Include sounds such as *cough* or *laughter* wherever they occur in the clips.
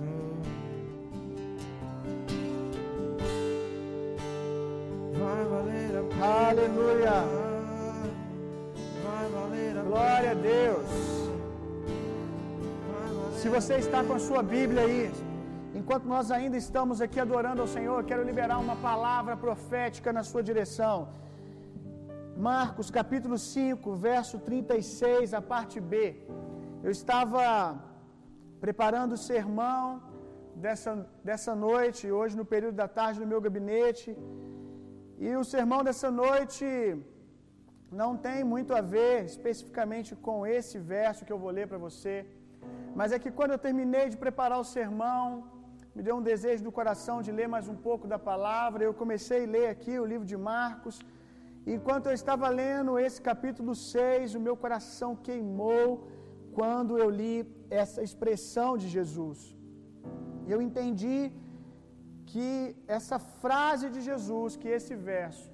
mesmo. Vai valer a pena. Aleluia. Vai valer a Glória a Deus. Se você está com a sua Bíblia aí, enquanto nós ainda estamos aqui adorando ao Senhor, eu quero liberar uma palavra profética na sua direção. Marcos capítulo 5, verso 36, a parte B. Eu estava preparando o sermão dessa, dessa noite, hoje no período da tarde no meu gabinete. E o sermão dessa noite não tem muito a ver especificamente com esse verso que eu vou ler para você, mas é que quando eu terminei de preparar o sermão, me deu um desejo do coração de ler mais um pouco da palavra. Eu comecei a ler aqui o livro de Marcos. Enquanto eu estava lendo esse capítulo 6, o meu coração queimou quando eu li essa expressão de Jesus. Eu entendi que essa frase de Jesus, que esse verso,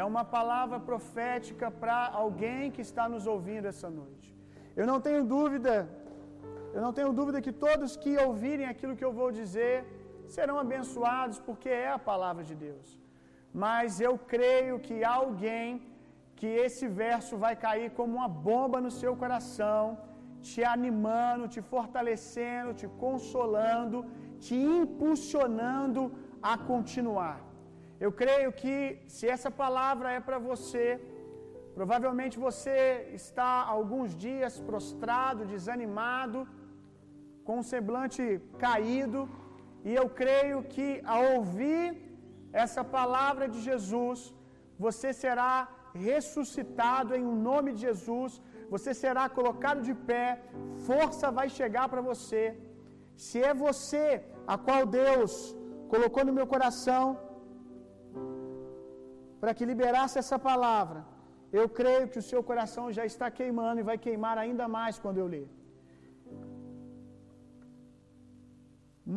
é uma palavra profética para alguém que está nos ouvindo essa noite. Eu não tenho dúvida, eu não tenho dúvida que todos que ouvirem aquilo que eu vou dizer serão abençoados, porque é a palavra de Deus. Mas eu creio que alguém que esse verso vai cair como uma bomba no seu coração, te animando, te fortalecendo, te consolando, te impulsionando a continuar. Eu creio que se essa palavra é para você, provavelmente você está alguns dias prostrado, desanimado, com um semblante caído, e eu creio que ao ouvir essa palavra de Jesus, você será ressuscitado em um nome de Jesus, você será colocado de pé, força vai chegar para você. Se é você a qual Deus colocou no meu coração para que liberasse essa palavra, eu creio que o seu coração já está queimando e vai queimar ainda mais quando eu ler.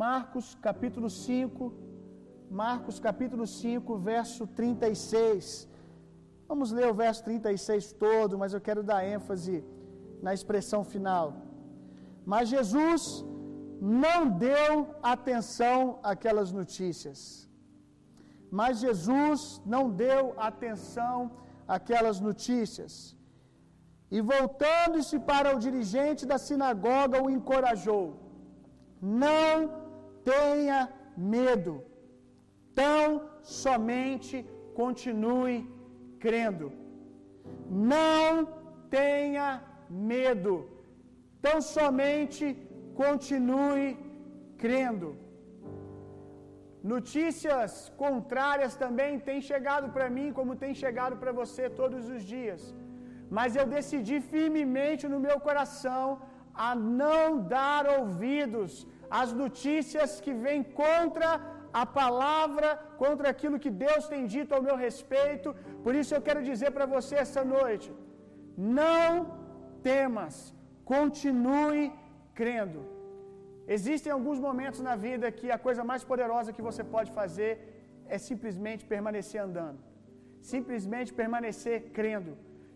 Marcos capítulo 5, Marcos capítulo 5, verso 36. Vamos ler o verso 36 todo, mas eu quero dar ênfase na expressão final. Mas Jesus não deu atenção àquelas notícias. Mas Jesus não deu atenção àquelas notícias. E voltando-se para o dirigente da sinagoga, o encorajou: Não tenha medo, tão somente continue crendo. Não tenha medo, tão somente continue crendo. Notícias contrárias também têm chegado para mim, como tem chegado para você todos os dias. Mas eu decidi firmemente no meu coração a não dar ouvidos às notícias que vêm contra a palavra, contra aquilo que Deus tem dito ao meu respeito. Por isso eu quero dizer para você essa noite: não temas, continue crendo. Existem alguns momentos na vida que a coisa mais poderosa que você pode fazer é simplesmente permanecer andando, simplesmente permanecer crendo.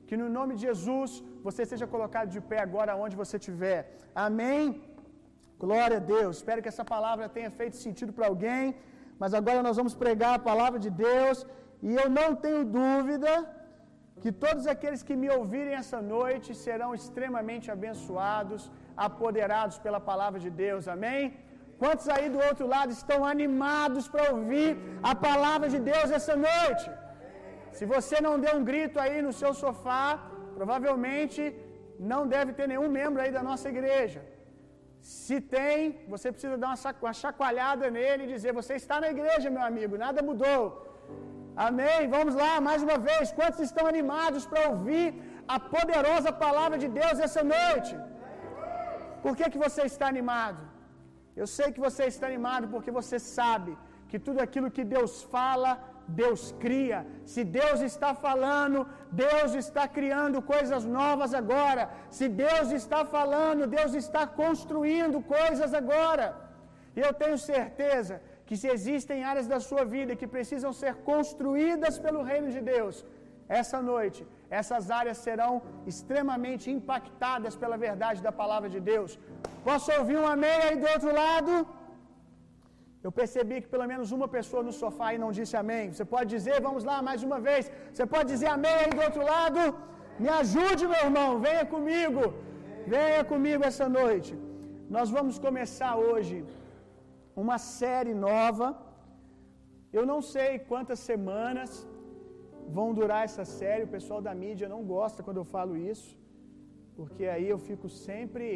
Que no nome de Jesus você seja colocado de pé agora onde você estiver. Amém? Glória a Deus. Espero que essa palavra tenha feito sentido para alguém. Mas agora nós vamos pregar a palavra de Deus. E eu não tenho dúvida que todos aqueles que me ouvirem essa noite serão extremamente abençoados, apoderados pela palavra de Deus. Amém? Quantos aí do outro lado estão animados para ouvir a palavra de Deus essa noite? Se você não deu um grito aí no seu sofá, provavelmente não deve ter nenhum membro aí da nossa igreja. Se tem, você precisa dar uma chacoalhada nele e dizer: Você está na igreja, meu amigo, nada mudou. Amém? Vamos lá, mais uma vez. Quantos estão animados para ouvir a poderosa palavra de Deus essa noite? Por que, que você está animado? Eu sei que você está animado porque você sabe que tudo aquilo que Deus fala, Deus cria. Se Deus está falando, Deus está criando coisas novas agora. Se Deus está falando, Deus está construindo coisas agora. E eu tenho certeza que se existem áreas da sua vida que precisam ser construídas pelo reino de Deus, essa noite, essas áreas serão extremamente impactadas pela verdade da palavra de Deus. Posso ouvir um amém aí do outro lado? Eu percebi que pelo menos uma pessoa no sofá aí não disse amém. Você pode dizer, vamos lá mais uma vez. Você pode dizer amém aí do outro lado. Me ajude, meu irmão. Venha comigo. Venha comigo essa noite. Nós vamos começar hoje uma série nova. Eu não sei quantas semanas vão durar essa série. O pessoal da mídia não gosta quando eu falo isso, porque aí eu fico sempre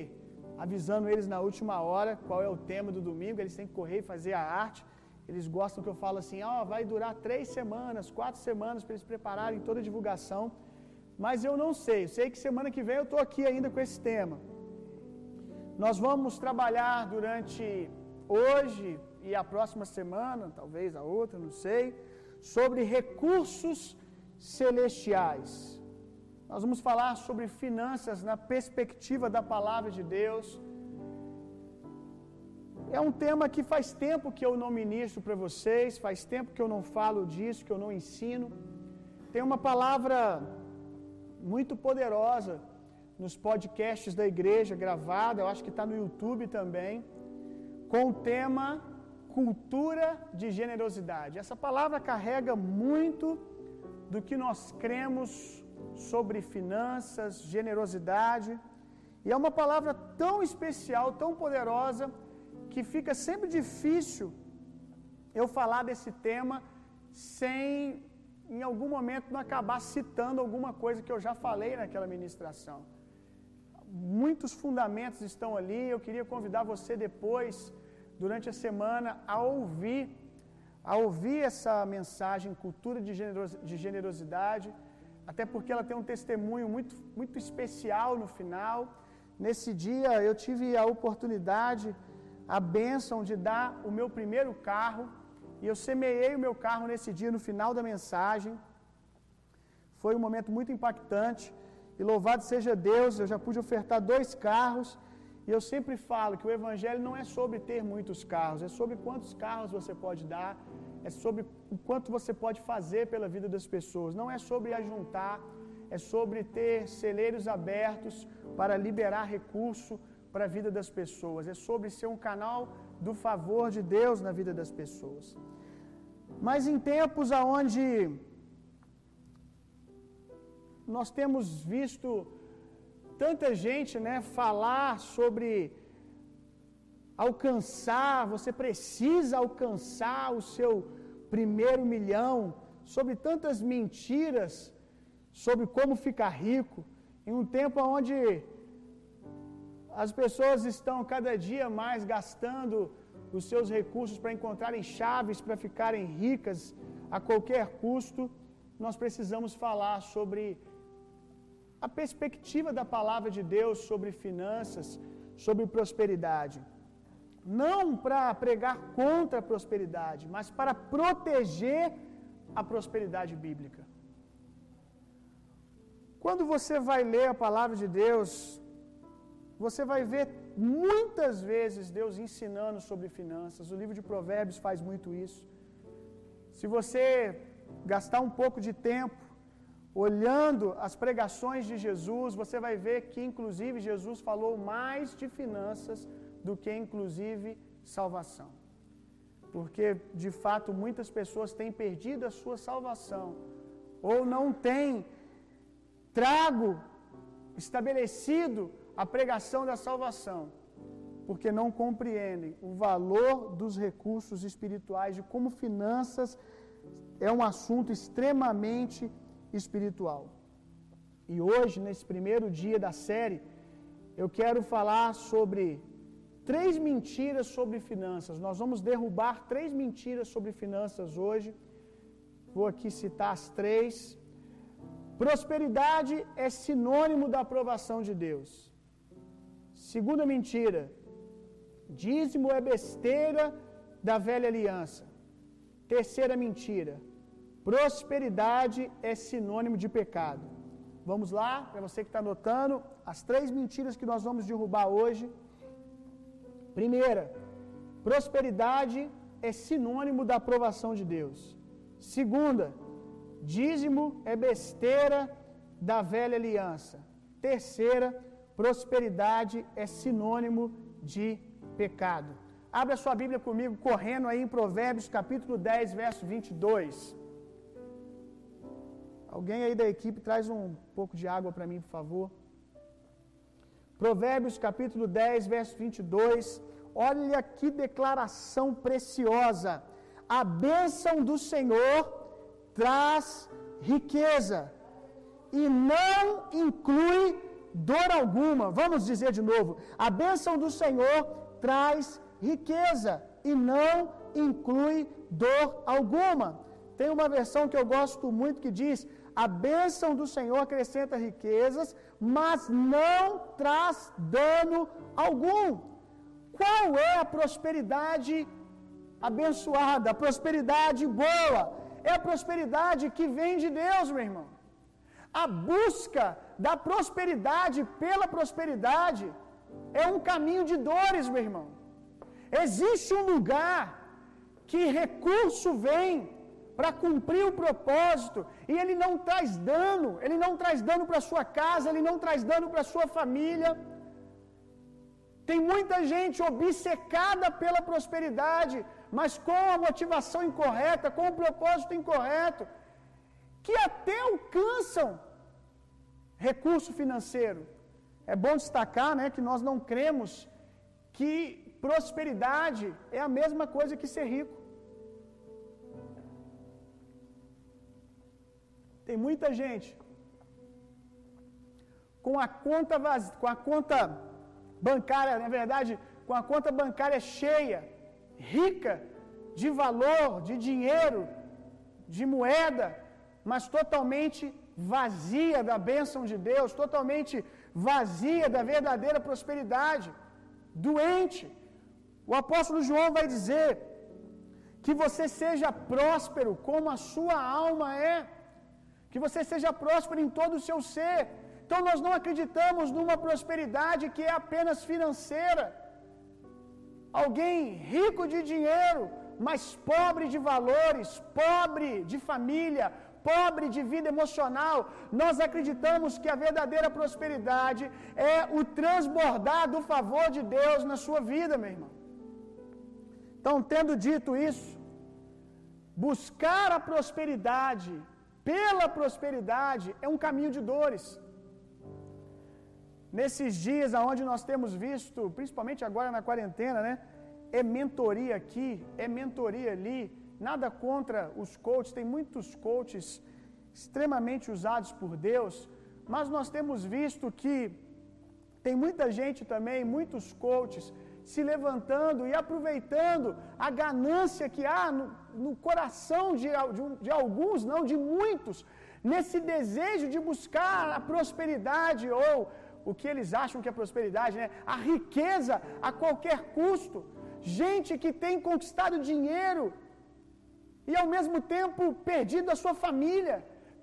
avisando eles na última hora qual é o tema do domingo. Eles têm que correr e fazer a arte. Eles gostam que eu falo assim: ó, oh, vai durar três semanas, quatro semanas para eles prepararem toda a divulgação. Mas eu não sei. Eu sei que semana que vem eu estou aqui ainda com esse tema. Nós vamos trabalhar durante hoje e a próxima semana, talvez a outra, não sei, sobre recursos celestiais. Nós vamos falar sobre finanças na perspectiva da palavra de Deus. É um tema que faz tempo que eu não ministro para vocês, faz tempo que eu não falo disso, que eu não ensino. Tem uma palavra muito poderosa nos podcasts da igreja gravada, eu acho que está no YouTube também, com o tema cultura de generosidade. Essa palavra carrega muito do que nós cremos sobre finanças, generosidade, e é uma palavra tão especial, tão poderosa, que fica sempre difícil eu falar desse tema sem em algum momento não acabar citando alguma coisa que eu já falei naquela ministração. Muitos fundamentos estão ali. Eu queria convidar você depois, durante a semana, a ouvir, a ouvir essa mensagem, cultura de generosidade, até porque ela tem um testemunho muito, muito especial no final. Nesse dia eu tive a oportunidade, a bênção de dar o meu primeiro carro e eu semeei o meu carro nesse dia, no final da mensagem. Foi um momento muito impactante. E louvado seja Deus, eu já pude ofertar dois carros. E eu sempre falo que o Evangelho não é sobre ter muitos carros, é sobre quantos carros você pode dar, é sobre o quanto você pode fazer pela vida das pessoas. Não é sobre ajuntar, é sobre ter celeiros abertos para liberar recurso para a vida das pessoas, é sobre ser um canal do favor de Deus na vida das pessoas. Mas em tempos aonde nós temos visto tanta gente, né, falar sobre alcançar, você precisa alcançar o seu primeiro milhão, sobre tantas mentiras, sobre como ficar rico, em um tempo onde as pessoas estão cada dia mais gastando os seus recursos para encontrarem chaves para ficarem ricas a qualquer custo, nós precisamos falar sobre a perspectiva da palavra de Deus sobre finanças, sobre prosperidade. Não para pregar contra a prosperidade, mas para proteger a prosperidade bíblica. Quando você vai ler a palavra de Deus, você vai ver muitas vezes Deus ensinando sobre finanças. O livro de Provérbios faz muito isso. Se você gastar um pouco de tempo olhando as pregações de Jesus, você vai ver que inclusive Jesus falou mais de finanças do que inclusive salvação. Porque de fato muitas pessoas têm perdido a sua salvação ou não têm trago estabelecido a pregação da salvação, porque não compreendem o valor dos recursos espirituais, de como finanças é um assunto extremamente espiritual. E hoje, nesse primeiro dia da série, eu quero falar sobre três mentiras sobre finanças. Nós vamos derrubar três mentiras sobre finanças hoje. Vou aqui citar as três. Prosperidade é sinônimo da aprovação de Deus. Segunda mentira: dízimo é besteira da velha aliança. Terceira mentira: prosperidade é sinônimo de pecado. Vamos lá, para você que está anotando, as três mentiras que nós vamos derrubar hoje. Primeira, prosperidade é sinônimo da aprovação de Deus. Segunda, dízimo é besteira da velha aliança. Terceira, prosperidade é sinônimo de pecado. Abra sua Bíblia comigo, correndo aí em Provérbios capítulo 10, verso 22. Alguém aí da equipe traz um pouco de água para mim, por favor. Provérbios capítulo 10, verso 22. Olha que declaração preciosa. A bênção do Senhor traz riqueza e não inclui dor alguma. Vamos dizer de novo: a bênção do Senhor traz riqueza e não inclui dor alguma. Tem uma versão que eu gosto muito que diz: a bênção do Senhor acrescenta riquezas, mas não traz dano algum. Qual é a prosperidade abençoada, a prosperidade boa? É a prosperidade que vem de Deus, meu irmão. A busca da prosperidade pela prosperidade é um caminho de dores, meu irmão. Existe um lugar que recurso vem para cumprir o propósito, e ele não traz dano, ele não traz dano para sua casa, ele não traz dano para sua família. Tem muita gente obcecada pela prosperidade, mas com a motivação incorreta, com o propósito incorreto, que até alcançam recurso financeiro. É bom destacar, né, que nós não cremos que prosperidade é a mesma coisa que ser rico. Tem muita gente com a conta vaz... com a conta bancária, na verdade, com a conta bancária cheia, rica de valor, de dinheiro, de moeda, mas totalmente vazia da bênção de Deus, totalmente vazia da verdadeira prosperidade, doente. O apóstolo João vai dizer que você seja próspero como a sua alma é, que você seja próspero em todo o seu ser. Então nós não acreditamos numa prosperidade que é apenas financeira. Alguém rico de dinheiro, mas pobre de valores, pobre de família, pobre de vida emocional. Nós acreditamos que a verdadeira prosperidade é o transbordar do favor de Deus na sua vida, meu irmão. Então, tendo dito isso, buscar a prosperidade pela prosperidade é um caminho de dores. Nesses dias aonde nós temos visto, principalmente agora na quarentena, né? É mentoria aqui, é mentoria ali. Nada contra os coaches, tem muitos coaches extremamente usados por Deus, mas nós temos visto que tem muita gente também, muitos coaches se levantando e aproveitando a ganância que há no, no coração de, de, de, alguns, não de muitos, nesse desejo de buscar a prosperidade ou o que eles acham que é prosperidade, né? a riqueza a qualquer custo. Gente que tem conquistado dinheiro e ao mesmo tempo perdido a sua família,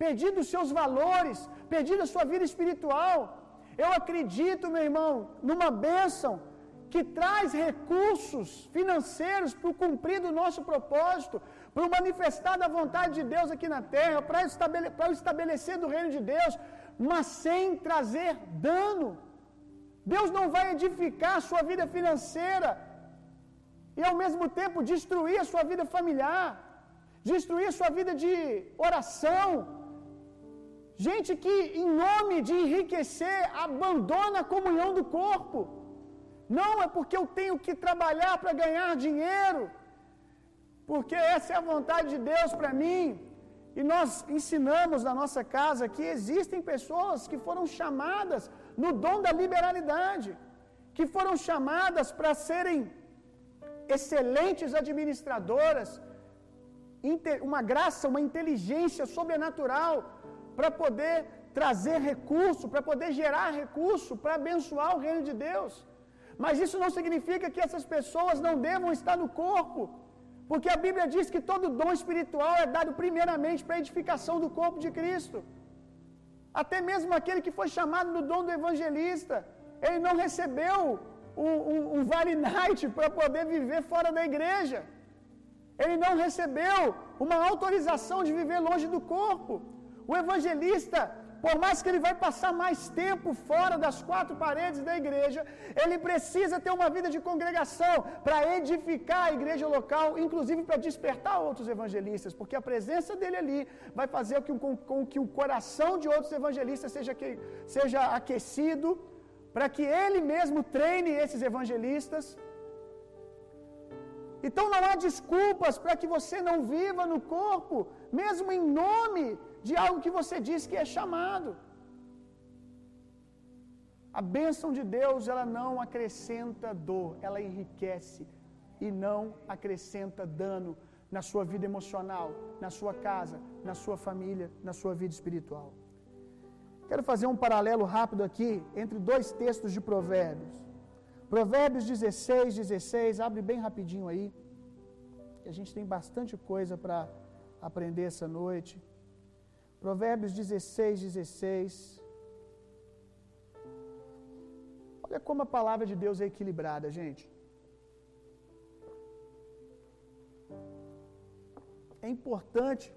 perdido os seus valores, perdido a sua vida espiritual. Eu acredito, meu irmão, numa bênção que traz recursos financeiros para o cumprir do nosso propósito, para o manifestar da vontade de Deus aqui na terra, para, estabele, para o estabelecer do reino de Deus, mas sem trazer dano. Deus não vai edificar a sua vida financeira e ao mesmo tempo destruir a sua vida familiar, destruir a sua vida de oração. Gente que, em nome de enriquecer, abandona a comunhão do corpo. Não é porque eu tenho que trabalhar para ganhar dinheiro, porque essa é a vontade de Deus para mim. E nós ensinamos na nossa casa que existem pessoas que foram chamadas no dom da liberalidade, que foram chamadas para serem excelentes administradoras, uma graça, uma inteligência sobrenatural para poder trazer recurso, para poder gerar recurso, para abençoar o reino de Deus. Mas isso não significa que essas pessoas não devam estar no corpo, porque a Bíblia diz que todo dom espiritual é dado primeiramente para a edificação do corpo de Cristo. Até mesmo aquele que foi chamado no dom do evangelista, ele não recebeu um, um, um vale night para poder viver fora da igreja. Ele não recebeu uma autorização de viver longe do corpo. O evangelista Por mais que ele vai passar mais tempo fora das quatro paredes da igreja, ele precisa ter uma vida de congregação para edificar a igreja local, inclusive para despertar outros evangelistas, porque a presença dele ali vai fazer com, com, com que o coração de outros evangelistas seja, que, seja aquecido, para que ele mesmo treine esses evangelistas. Então não há desculpas para que você não viva no corpo, mesmo em nome de algo que você diz que é chamado. A bênção de Deus, ela não acrescenta dor, ela enriquece e não acrescenta dano na sua vida emocional, na sua casa, na sua família, na sua vida espiritual. Quero fazer um paralelo rápido aqui entre dois textos de Provérbios. Provérbios 16, 16, abre bem rapidinho aí. A gente tem bastante coisa para aprender essa noite. Provérbios 16, 16. Olha como a palavra de Deus é equilibrada, gente. É importante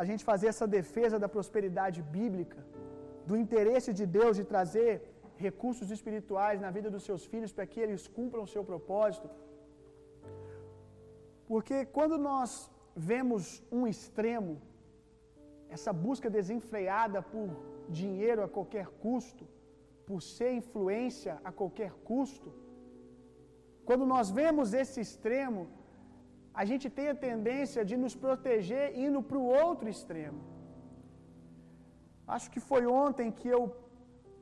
a gente fazer essa defesa da prosperidade bíblica, do interesse de Deus de trazer recursos espirituais na vida dos seus filhos para que eles cumpram o seu propósito. Porque quando nós vemos um extremo, essa busca desenfreada por dinheiro a qualquer custo, por ser influência a qualquer custo, quando nós vemos esse extremo, a gente tem a tendência de nos proteger indo para o outro extremo. Acho que foi ontem que eu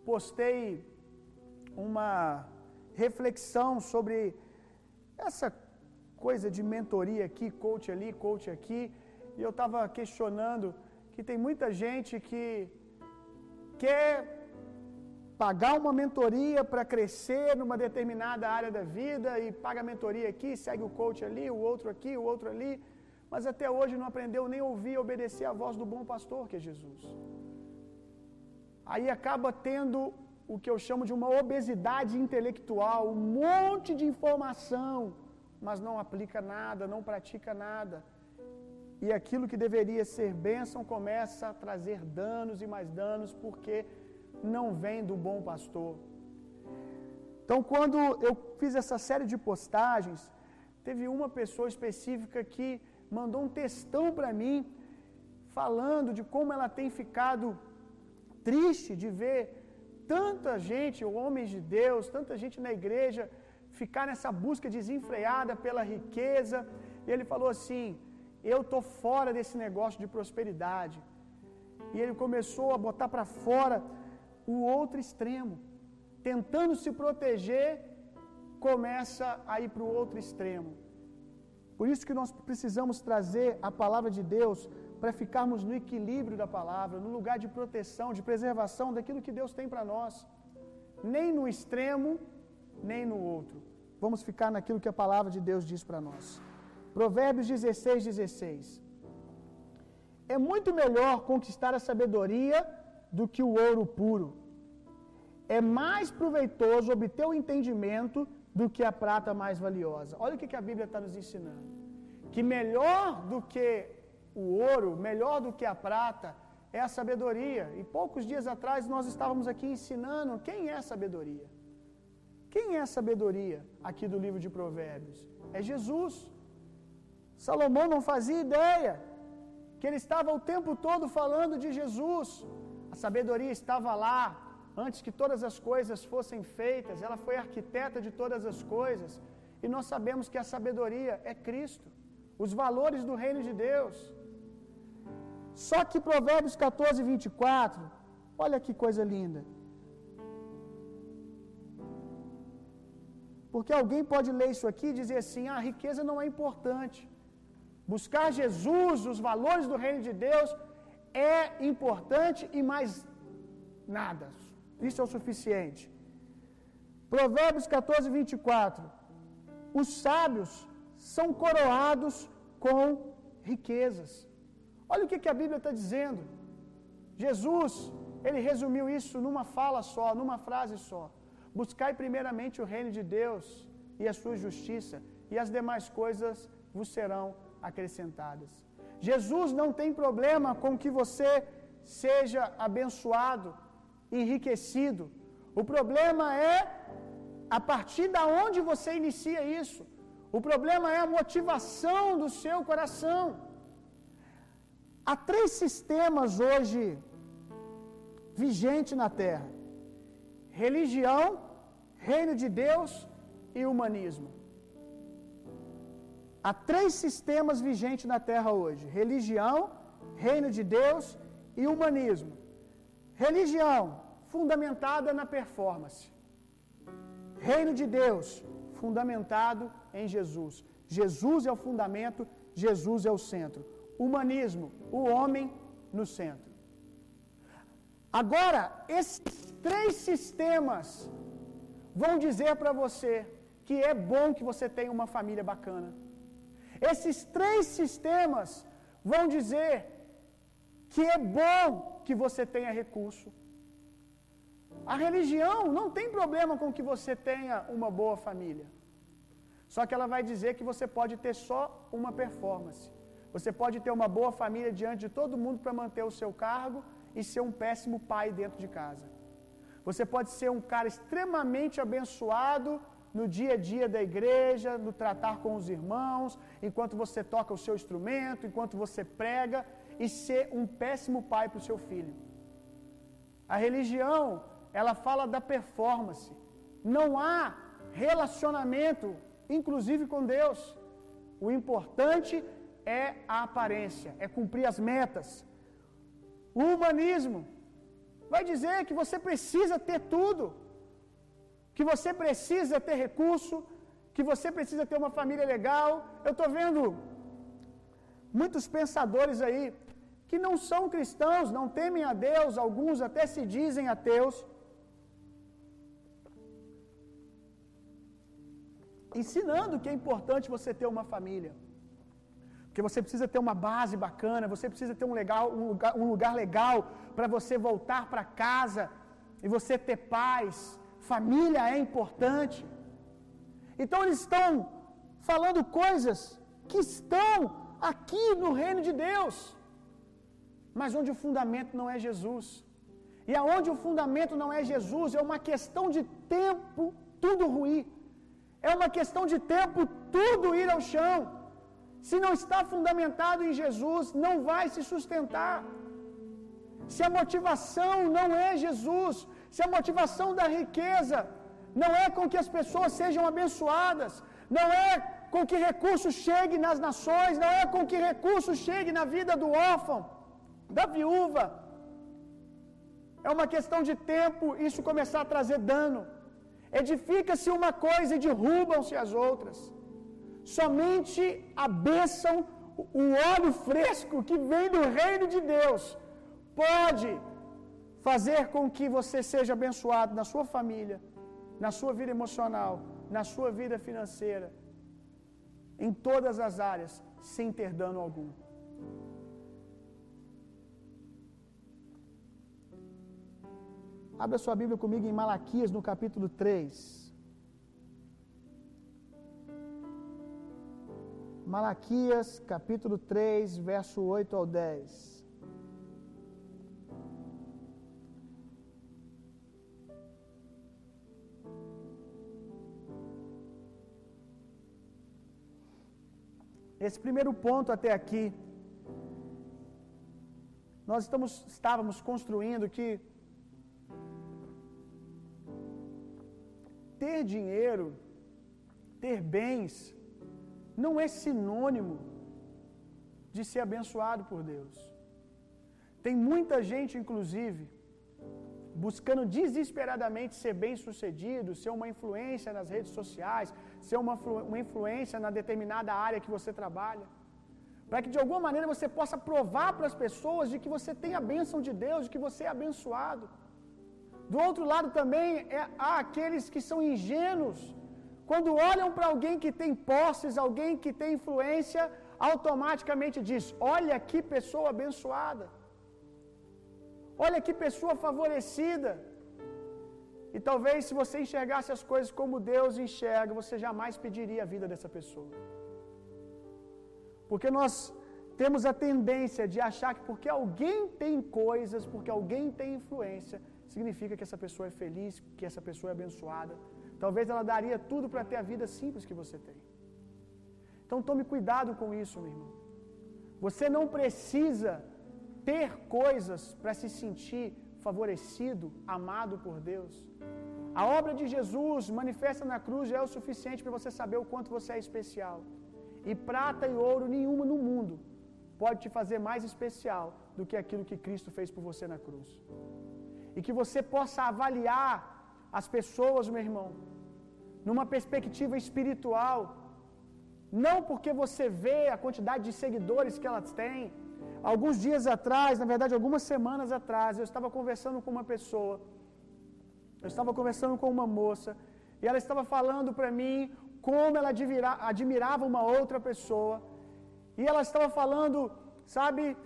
postei uma reflexão sobre essa coisa de mentoria aqui, coach ali, coach aqui, e eu estava questionando que tem muita gente que quer pagar uma mentoria para crescer numa determinada área da vida e paga a mentoria aqui, segue o coach ali, o outro aqui, o outro ali, mas até hoje não aprendeu nem ouvir e obedecer a voz do bom pastor que é Jesus. Aí acaba tendo o que eu chamo de uma obesidade intelectual, um monte de informação, mas não aplica nada, não pratica nada. E aquilo que deveria ser bênção começa a trazer danos e mais danos, porque não vem do bom pastor. Então, quando eu fiz essa série de postagens, teve uma pessoa específica que mandou um textão para mim, falando de como ela tem ficado triste de ver tanta gente, homens de Deus, tanta gente na igreja, ficar nessa busca desenfreada pela riqueza. E ele falou assim: Eu estou fora desse negócio de prosperidade. E ele começou a botar para fora o outro extremo, tentando se proteger, começa a ir para o outro extremo. Por isso que nós precisamos trazer a palavra de Deus para ficarmos no equilíbrio da palavra, no lugar de proteção, de preservação daquilo que Deus tem para nós. Nem no extremo, nem no outro. Vamos ficar naquilo que a palavra de Deus diz para nós. Provérbios 16, 16. É muito melhor conquistar a sabedoria do que o ouro puro. É mais proveitoso obter o entendimento do que a prata mais valiosa. Olha o que a Bíblia está nos ensinando. Que melhor do que o ouro, melhor do que a prata, é a sabedoria. E poucos dias atrás nós estávamos aqui ensinando quem é a sabedoria. Quem é a sabedoria aqui do livro de Provérbios? É Jesus. Salomão não fazia ideia que ele estava o tempo todo falando de Jesus. A sabedoria estava lá antes que todas as coisas fossem feitas, ela foi arquiteta de todas as coisas. E nós sabemos que a sabedoria é Cristo, os valores do reino de Deus. Só que Provérbios 14, 24, olha que coisa linda. Porque alguém pode ler isso aqui e dizer assim: ah, a riqueza não é importante. Buscar Jesus, os valores do reino de Deus, é importante e mais nada. Isso é o suficiente. Provérbios 14, 24. Os sábios são coroados com riquezas. Olha o que, a Bíblia está dizendo. Jesus, ele resumiu isso numa fala só, numa frase só. Buscai primeiramente o reino de Deus e a sua justiça, e as demais coisas vos serão acrescentadas. Jesus não tem problema com que você seja abençoado, enriquecido. O problema é a partir da onde você inicia isso. O problema é a motivação do seu coração. Há três sistemas hoje vigentes na terra: religião, reino de Deus e humanismo. Há três sistemas vigentes na terra hoje: religião, reino de Deus e humanismo. Religião fundamentada na performance. Reino de Deus fundamentado em Jesus. Jesus é o fundamento, Jesus é o centro. Humanismo, o homem no centro. Agora, esses três sistemas vão dizer para você que é bom que você tenha uma família bacana. Esses três sistemas vão dizer que é bom que você tenha recurso. A religião não tem problema com que você tenha uma boa família. Só que ela vai dizer que você pode ter só uma performance. Você pode ter uma boa família diante de todo mundo para manter o seu cargo e ser um péssimo pai dentro de casa. Você pode ser um cara extremamente abençoado no dia a dia da igreja, no tratar com os irmãos, enquanto você toca o seu instrumento, enquanto você prega, e ser um péssimo pai para o seu filho. A religião, ela fala da performance. Não há relacionamento, inclusive com Deus. O importante é a aparência, é cumprir as metas. O humanismo vai dizer que você precisa ter tudo, que você precisa ter recurso, que você precisa ter uma família legal. Eu estou vendo muitos pensadores aí que não são cristãos, não temem a Deus, alguns até se dizem ateus, ensinando que é importante você ter uma família. Porque você precisa ter uma base bacana, você precisa ter um, legal, um, lugar, um lugar legal para você voltar para casa e você ter paz. Família é importante. Então eles estão falando coisas que estão aqui no reino de Deus, mas onde o fundamento não é Jesus. E aonde o fundamento não é Jesus, é uma questão de tempo tudo ruir. É uma questão de tempo tudo ir ao chão. Se não está fundamentado em Jesus, não vai se sustentar. Se a motivação não é Jesus, se a motivação da riqueza não é com que as pessoas sejam abençoadas, não é com que recursos chegue nas nações, não é com que recursos chegue na vida do órfão, da viúva. É uma questão de tempo isso começar a trazer dano. Edifica-se uma coisa e derrubam-se as outras. Somente a bênção, o óleo fresco que vem do reino de Deus, pode fazer com que você seja abençoado na sua família, na sua vida emocional, na sua vida financeira, em todas as áreas, sem ter dano algum. Abra sua Bíblia comigo em Malaquias, no capítulo 3. Malaquias, capítulo 3, verso 8 ao 10. Esse primeiro ponto até aqui, nós estamos, estávamos construindo que ter dinheiro, ter bens, não é sinônimo de ser abençoado por Deus. Tem muita gente, inclusive, buscando desesperadamente ser bem-sucedido, ser uma influência nas redes sociais, ser uma, uma influência na determinada área que você trabalha, para que de alguma maneira você possa provar para as pessoas de que você tem a bênção de Deus, de que você é abençoado. Do outro lado também é, há aqueles que são ingênuos, quando olham para alguém que tem posses, alguém que tem influência, automaticamente diz: Olha que pessoa abençoada. Olha que pessoa favorecida. E talvez se você enxergasse as coisas como Deus enxerga, você jamais pediria a vida dessa pessoa. Porque nós temos a tendência de achar que porque alguém tem coisas, porque alguém tem influência, significa que essa pessoa é feliz, que essa pessoa é abençoada. Talvez ela daria tudo para ter a vida simples que você tem. Então tome cuidado com isso, meu irmão. Você não precisa ter coisas para se sentir favorecido, amado por Deus. A obra de Jesus manifesta na cruz já é o suficiente para você saber o quanto você é especial. E prata e ouro nenhuma no mundo pode te fazer mais especial do que aquilo que Cristo fez por você na cruz. E que você possa avaliar as pessoas, meu irmão, numa perspectiva espiritual, não porque você vê a quantidade de seguidores que elas têm. Alguns dias atrás, na verdade, algumas semanas atrás, eu estava conversando com uma pessoa, eu estava conversando com uma moça, e ela estava falando para mim como ela admirava uma outra pessoa, e ela estava falando, sabe,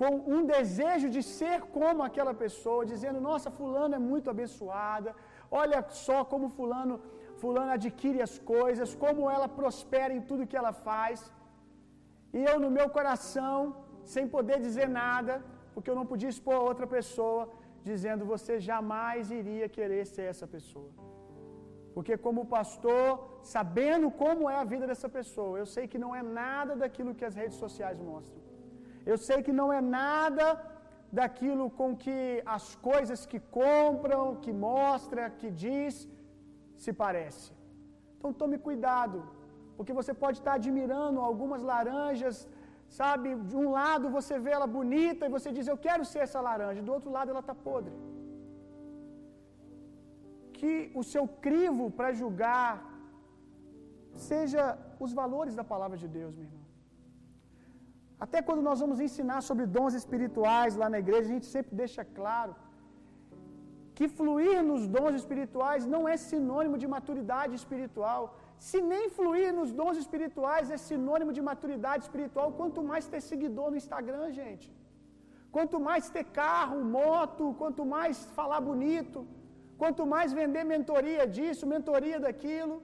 com um desejo de ser como aquela pessoa, dizendo: Nossa, Fulano é muito abençoada, olha só como Fulano, Fulano adquire as coisas, como ela prospera em tudo que ela faz. E eu, no meu coração, sem poder dizer nada, porque eu não podia expor a outra pessoa, dizendo: Você jamais iria querer ser essa pessoa. Porque, como pastor, sabendo como é a vida dessa pessoa, eu sei que não é nada daquilo que as redes sociais mostram. Eu sei que não é nada daquilo com que as coisas que compram, que mostra, que diz, se parece. Então tome cuidado, porque você pode estar admirando algumas laranjas, sabe? De um lado você vê ela bonita e você diz, eu quero ser essa laranja, do outro lado ela está podre. Que o seu crivo para julgar seja os valores da palavra de Deus, meu irmão. Até quando nós vamos ensinar sobre dons espirituais lá na igreja, a gente sempre deixa claro que fluir nos dons espirituais não é sinônimo de maturidade espiritual. Se nem fluir nos dons espirituais é sinônimo de maturidade espiritual, quanto mais ter seguidor no Instagram, gente. Quanto mais ter carro, moto, quanto mais falar bonito, quanto mais vender mentoria disso, mentoria daquilo.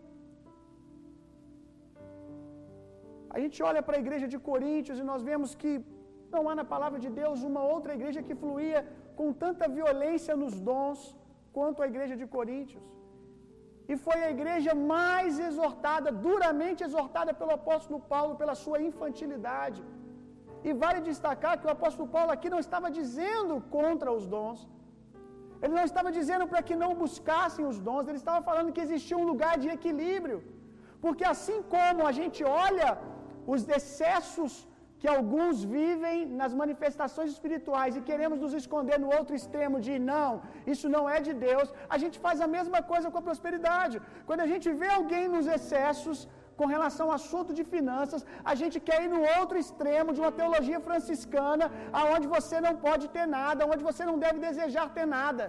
A gente olha para a igreja de Coríntios e nós vemos que não há na palavra de Deus uma outra igreja que fluía com tanta violência nos dons quanto a igreja de Coríntios. E foi a igreja mais exortada, duramente exortada pelo apóstolo Paulo pela sua infantilidade. E vale destacar que o apóstolo Paulo aqui não estava dizendo contra os dons. Ele não estava dizendo para que não buscassem os dons, ele estava falando que existia um lugar de equilíbrio. Porque assim como a gente olha os excessos que alguns vivem nas manifestações espirituais e queremos nos esconder no outro extremo de não, isso não é de Deus, a gente faz a mesma coisa com a prosperidade. Quando a gente vê alguém nos excessos com relação ao assunto de finanças, a gente quer ir no outro extremo de uma teologia franciscana, aonde você não pode ter nada, onde você não deve desejar ter nada.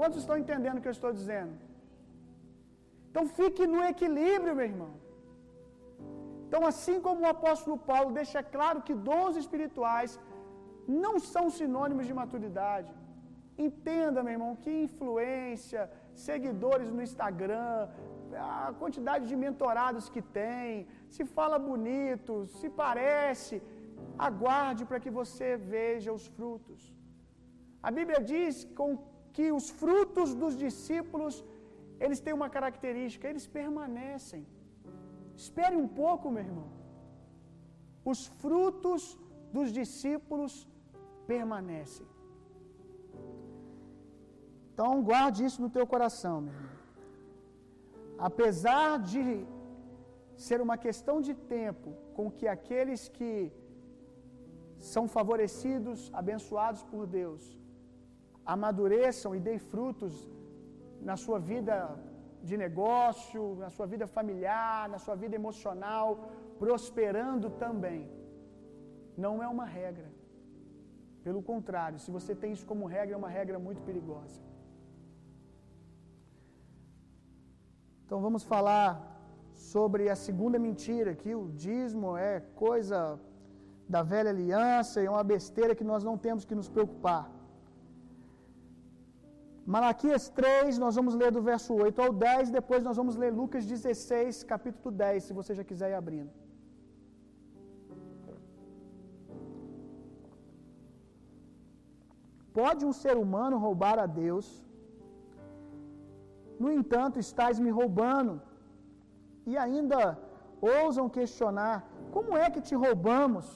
Quantos estão entendendo o que eu estou dizendo? Então fique no equilíbrio, meu irmão. Então, assim como o apóstolo Paulo deixa claro que dons espirituais não são sinônimos de maturidade. Entenda, meu irmão, que influência, seguidores no Instagram, a quantidade de mentorados que tem, se fala bonito, se parece, aguarde para que você veja os frutos. A Bíblia diz com que os frutos dos discípulos, eles têm uma característica, eles permanecem. Espere um pouco, meu irmão. Os frutos dos discípulos permanecem. Então, guarde isso no teu coração, meu irmão. Apesar de ser uma questão de tempo com que aqueles que são favorecidos, abençoados por Deus, amadureçam e deem frutos na sua vida de negócio, na sua vida familiar, na sua vida emocional, prosperando também. Não é uma regra. Pelo contrário, se você tem isso como regra, é uma regra muito perigosa. Então vamos falar sobre a segunda mentira, que o dízimo é coisa da velha aliança, é uma besteira que nós não temos que nos preocupar. Malaquias 3, nós vamos ler do verso 8 ao 10, depois nós vamos ler Lucas 16, capítulo 10, se você já quiser ir abrindo. Pode um ser humano roubar a Deus? No entanto, estás me roubando. E ainda ousam questionar: como é que te roubamos?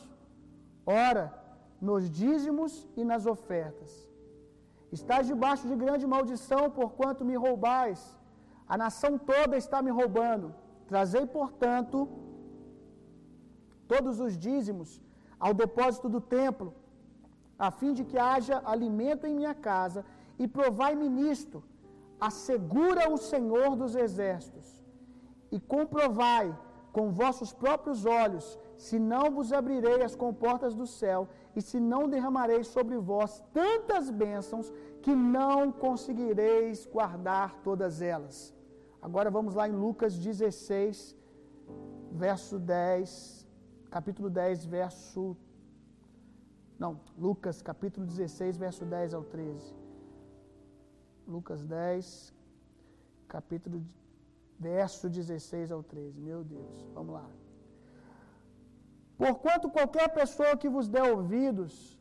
Ora, nos dízimos e nas ofertas. Estás debaixo de grande maldição, porquanto me roubais. A nação toda está me roubando. Trazei, portanto, todos os dízimos ao depósito do templo, a fim de que haja alimento em minha casa, e provai-me nisto, assegura o Senhor dos exércitos, e comprovai com vossos próprios olhos, se não vos abrirei as comportas do céu, e se não derramarei sobre vós tantas bênçãos, que não conseguireis guardar todas elas. Agora vamos lá em Lucas 16, verso 10, capítulo 10, verso. Não, Lucas capítulo 16, verso 10 ao 13. Lucas 10, capítulo, verso 16 ao 13. Meu Deus, vamos lá. Porquanto qualquer pessoa que vos der ouvidos,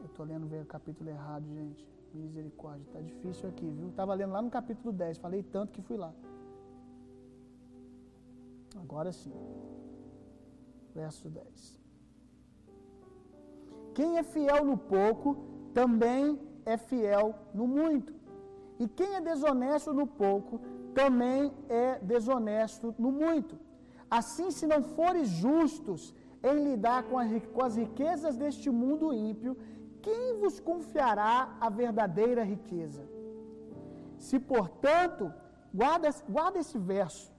eu estou lendo o capítulo errado, gente. Misericórdia, está difícil aqui, viu? Estava lendo lá no capítulo 10, falei tanto que fui lá. Agora sim. Verso 10. Quem é fiel no pouco, também é fiel no muito. E quem é desonesto no pouco, também é desonesto no muito. Assim, se não fores justos em lidar com, as riquezas deste mundo ímpio, quem vos confiará a verdadeira riqueza? Se, portanto, guarda, guarda esse verso.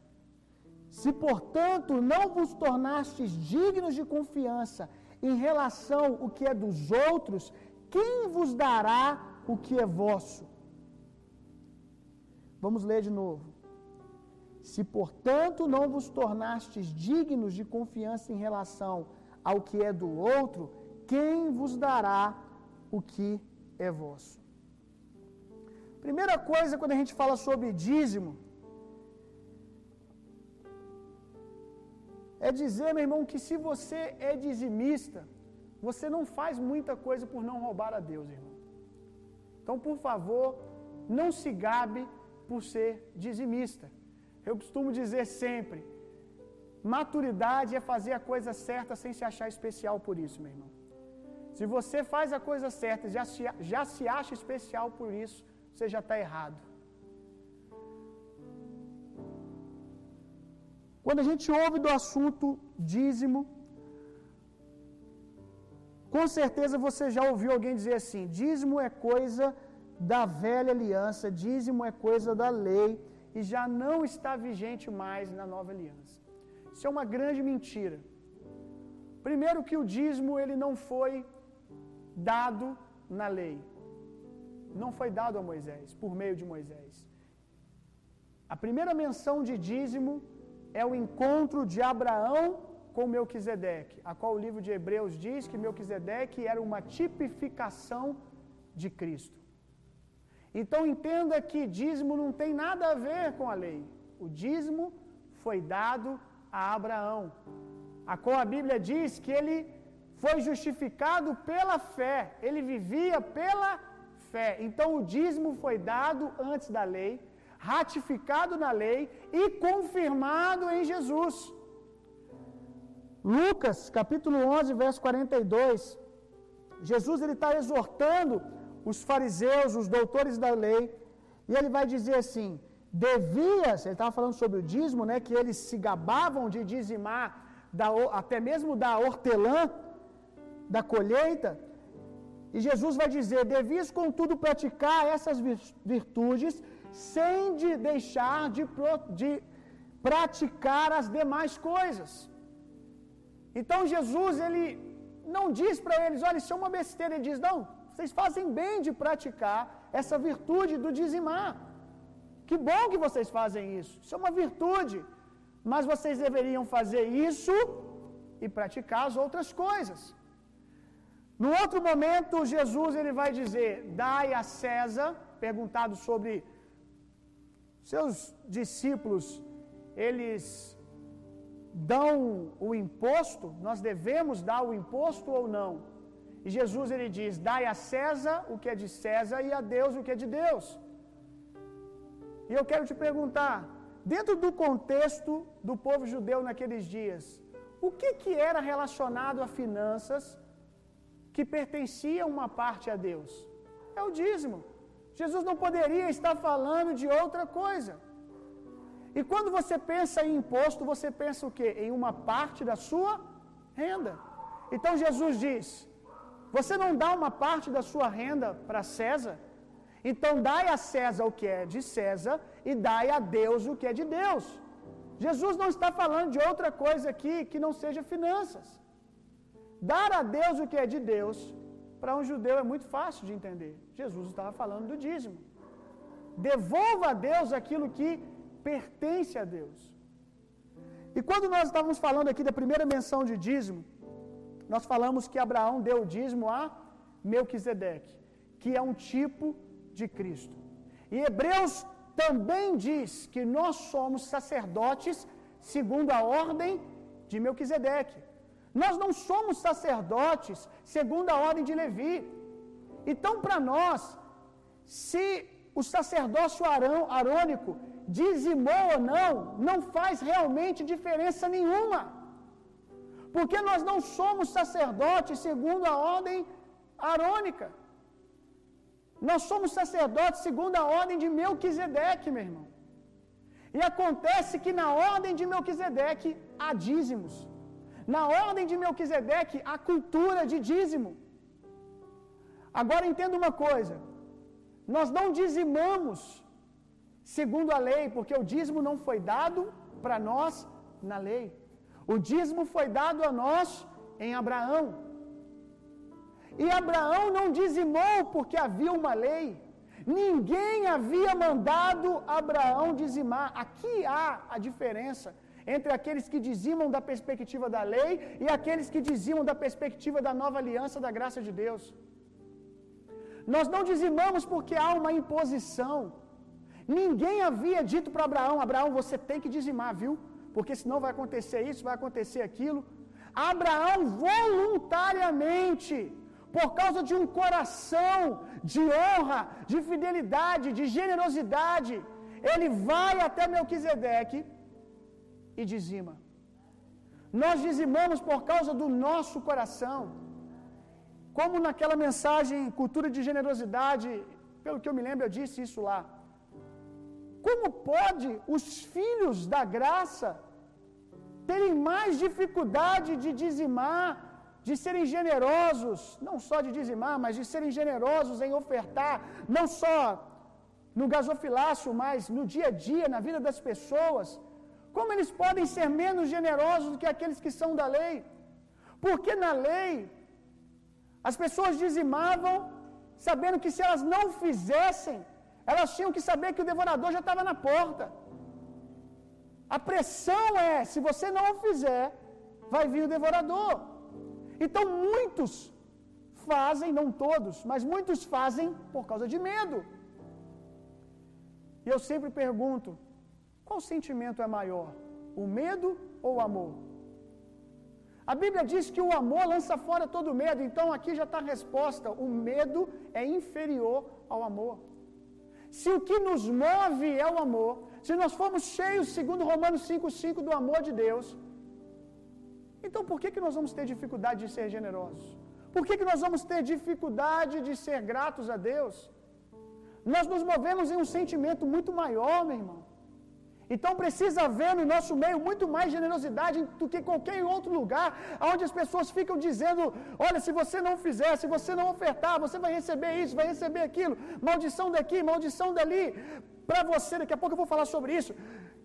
Se, portanto, não vos tornastes dignos de confiança em relação ao que é dos outros, quem vos dará o que é vosso? Vamos ler de novo. Se, portanto, não vos tornastes dignos de confiança em relação ao que é do outro, quem vos dará o que é vosso? Primeira coisa, quando a gente fala sobre dízimo, é dizer, meu irmão, que se você é dizimista, você não faz muita coisa por não roubar a Deus, irmão. Então, por favor, não se gabe por ser dizimista. Eu costumo dizer sempre: maturidade é fazer a coisa certa sem se achar especial por isso, meu irmão. Se você faz a coisa certa e já se, já se acha especial por isso, você já está errado. Quando a gente ouve do assunto dízimo, com certeza você já ouviu alguém dizer assim: dízimo é coisa da velha aliança, dízimo é coisa da lei e já não está vigente mais na nova aliança. Isso é uma grande mentira. Primeiro que o dízimo ele não foi dado na lei. Não foi dado a Moisés, por meio de Moisés. A primeira menção de dízimo é o encontro de Abraão com Melquisedeque, a qual o livro de Hebreus diz que Melquisedeque era uma tipificação de Cristo. Então entenda que dízimo não tem nada a ver com a lei. O dízimo foi dado a Abraão, a qual a Bíblia diz que ele foi justificado pela fé, ele vivia pela fé. Então o dízimo foi dado antes da lei, ratificado na lei e confirmado em Jesus. Lucas, capítulo 11, verso 42. Jesus ele está exortando os fariseus, os doutores da lei, e ele vai dizer assim: devias, ele estava falando sobre o dízimo, né, que eles se gabavam de dizimar da, até mesmo da hortelã, da colheita, e Jesus vai dizer: devias contudo praticar essas virtudes, sem de deixar de, de praticar as demais coisas. Então Jesus, ele não diz para eles, olha, isso é uma besteira, ele diz, não, vocês fazem bem de praticar essa virtude do dizimar. Que bom que vocês fazem isso, isso é uma virtude, mas vocês deveriam fazer isso e praticar as outras coisas. No outro momento, Jesus ele vai dizer: Dai a César, perguntado sobre seus discípulos, eles dão o imposto, nós devemos dar o imposto ou não? E Jesus ele diz: Dai a César o que é de César e a Deus o que é de Deus. E eu quero te perguntar, dentro do contexto do povo judeu naqueles dias, o que que era relacionado a finanças que pertencia uma parte a Deus? É o dízimo. Jesus não poderia estar falando de outra coisa. E quando você pensa em imposto, você pensa o quê? Em uma parte da sua renda. Então Jesus diz: Você não dá uma parte da sua renda para César? Então dai a César o que é de César e dai a Deus o que é de Deus. Jesus não está falando de outra coisa aqui que não seja finanças. Dar a Deus o que é de Deus, para um judeu é muito fácil de entender. Jesus estava falando do dízimo. Devolva a Deus aquilo que pertence a Deus. E quando nós estávamos falando aqui da primeira menção de dízimo, nós falamos que Abraão deu o dízimo a Melquisedeque, que é um tipo de Cristo. E Hebreus também diz que nós somos sacerdotes segundo a ordem de Melquisedeque. Nós não somos sacerdotes segundo a ordem de Levi. Então, para nós, se o sacerdócio arão, arônico dizimou ou não, não faz realmente diferença nenhuma. Porque nós não somos sacerdotes segundo a ordem arônica. Nós somos sacerdotes segundo a ordem de Melquisedeque, meu irmão. E acontece que na ordem de Melquisedeque há dízimos. Na ordem de Melquisedeque há cultura de dízimo. Agora entenda uma coisa: nós não dizimamos segundo a lei, porque o dízimo não foi dado para nós na lei. O dízimo foi dado a nós em Abraão. E Abraão não dizimou porque havia uma lei. Ninguém havia mandado Abraão dizimar. Aqui há a diferença entre aqueles que dizimam da perspectiva da lei e aqueles que dizimam da perspectiva da nova aliança da graça de Deus. Nós não dizimamos porque há uma imposição. Ninguém havia dito para Abraão: Abraão, você tem que dizimar, viu? Porque senão vai acontecer isso, vai acontecer aquilo. Abraão voluntariamente, por causa de um coração de honra, de fidelidade, de generosidade, ele vai até Melquisedeque e dizima. Nós dizimamos por causa do nosso coração. Como naquela mensagem Cultura de Generosidade, pelo que eu me lembro, eu disse isso lá. Como pode os filhos da graça terem mais dificuldade de dizimar, de serem generosos, não só de dizimar, mas de serem generosos em ofertar, não só no gasofilácio, mas no dia a dia, na vida das pessoas? Como eles podem ser menos generosos do que aqueles que são da lei? Porque na lei, as pessoas dizimavam, sabendo que se elas não fizessem, elas tinham que saber que o devorador já estava na porta. A pressão é: se você não o fizer, vai vir o devorador. Então muitos fazem, não todos, mas muitos fazem por causa de medo. E eu sempre pergunto: qual sentimento é maior, o medo ou o amor? A Bíblia diz que o amor lança fora todo medo, então aqui já está a resposta: o medo é inferior ao amor. Se o que nos move é o amor, se nós formos cheios, segundo Romanos 5,5, do amor de Deus, então por que, que nós vamos ter dificuldade de ser generosos? Por que, que nós vamos ter dificuldade de ser gratos a Deus? Nós nos movemos em um sentimento muito maior, meu irmão. Então precisa haver no nosso meio muito mais generosidade do que qualquer outro lugar, onde as pessoas ficam dizendo: olha, se você não fizer, se você não ofertar, você vai receber isso, vai receber aquilo, maldição daqui, maldição dali. Para você, daqui a pouco eu vou falar sobre isso.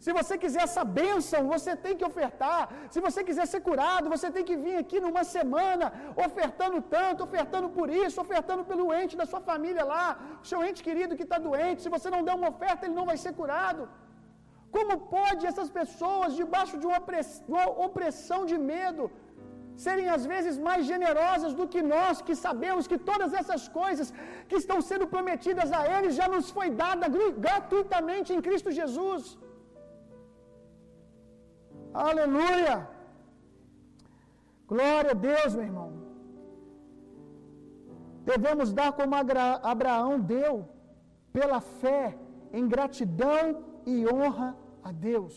Se você quiser essa bênção, você tem que ofertar. Se você quiser ser curado, você tem que vir aqui numa semana, ofertando tanto, ofertando por isso, ofertando pelo ente da sua família lá, seu ente querido que está doente. Se você não der uma oferta, ele não vai ser curado. Como pode essas pessoas, debaixo de uma opressão de medo, serem às vezes mais generosas do que nós, que sabemos que todas essas coisas que estão sendo prometidas a eles já nos foi dada gratuitamente em Cristo Jesus? Aleluia! Glória a Deus, meu irmão. Devemos dar como Abraão deu, pela fé, em gratidão e honra a Deus.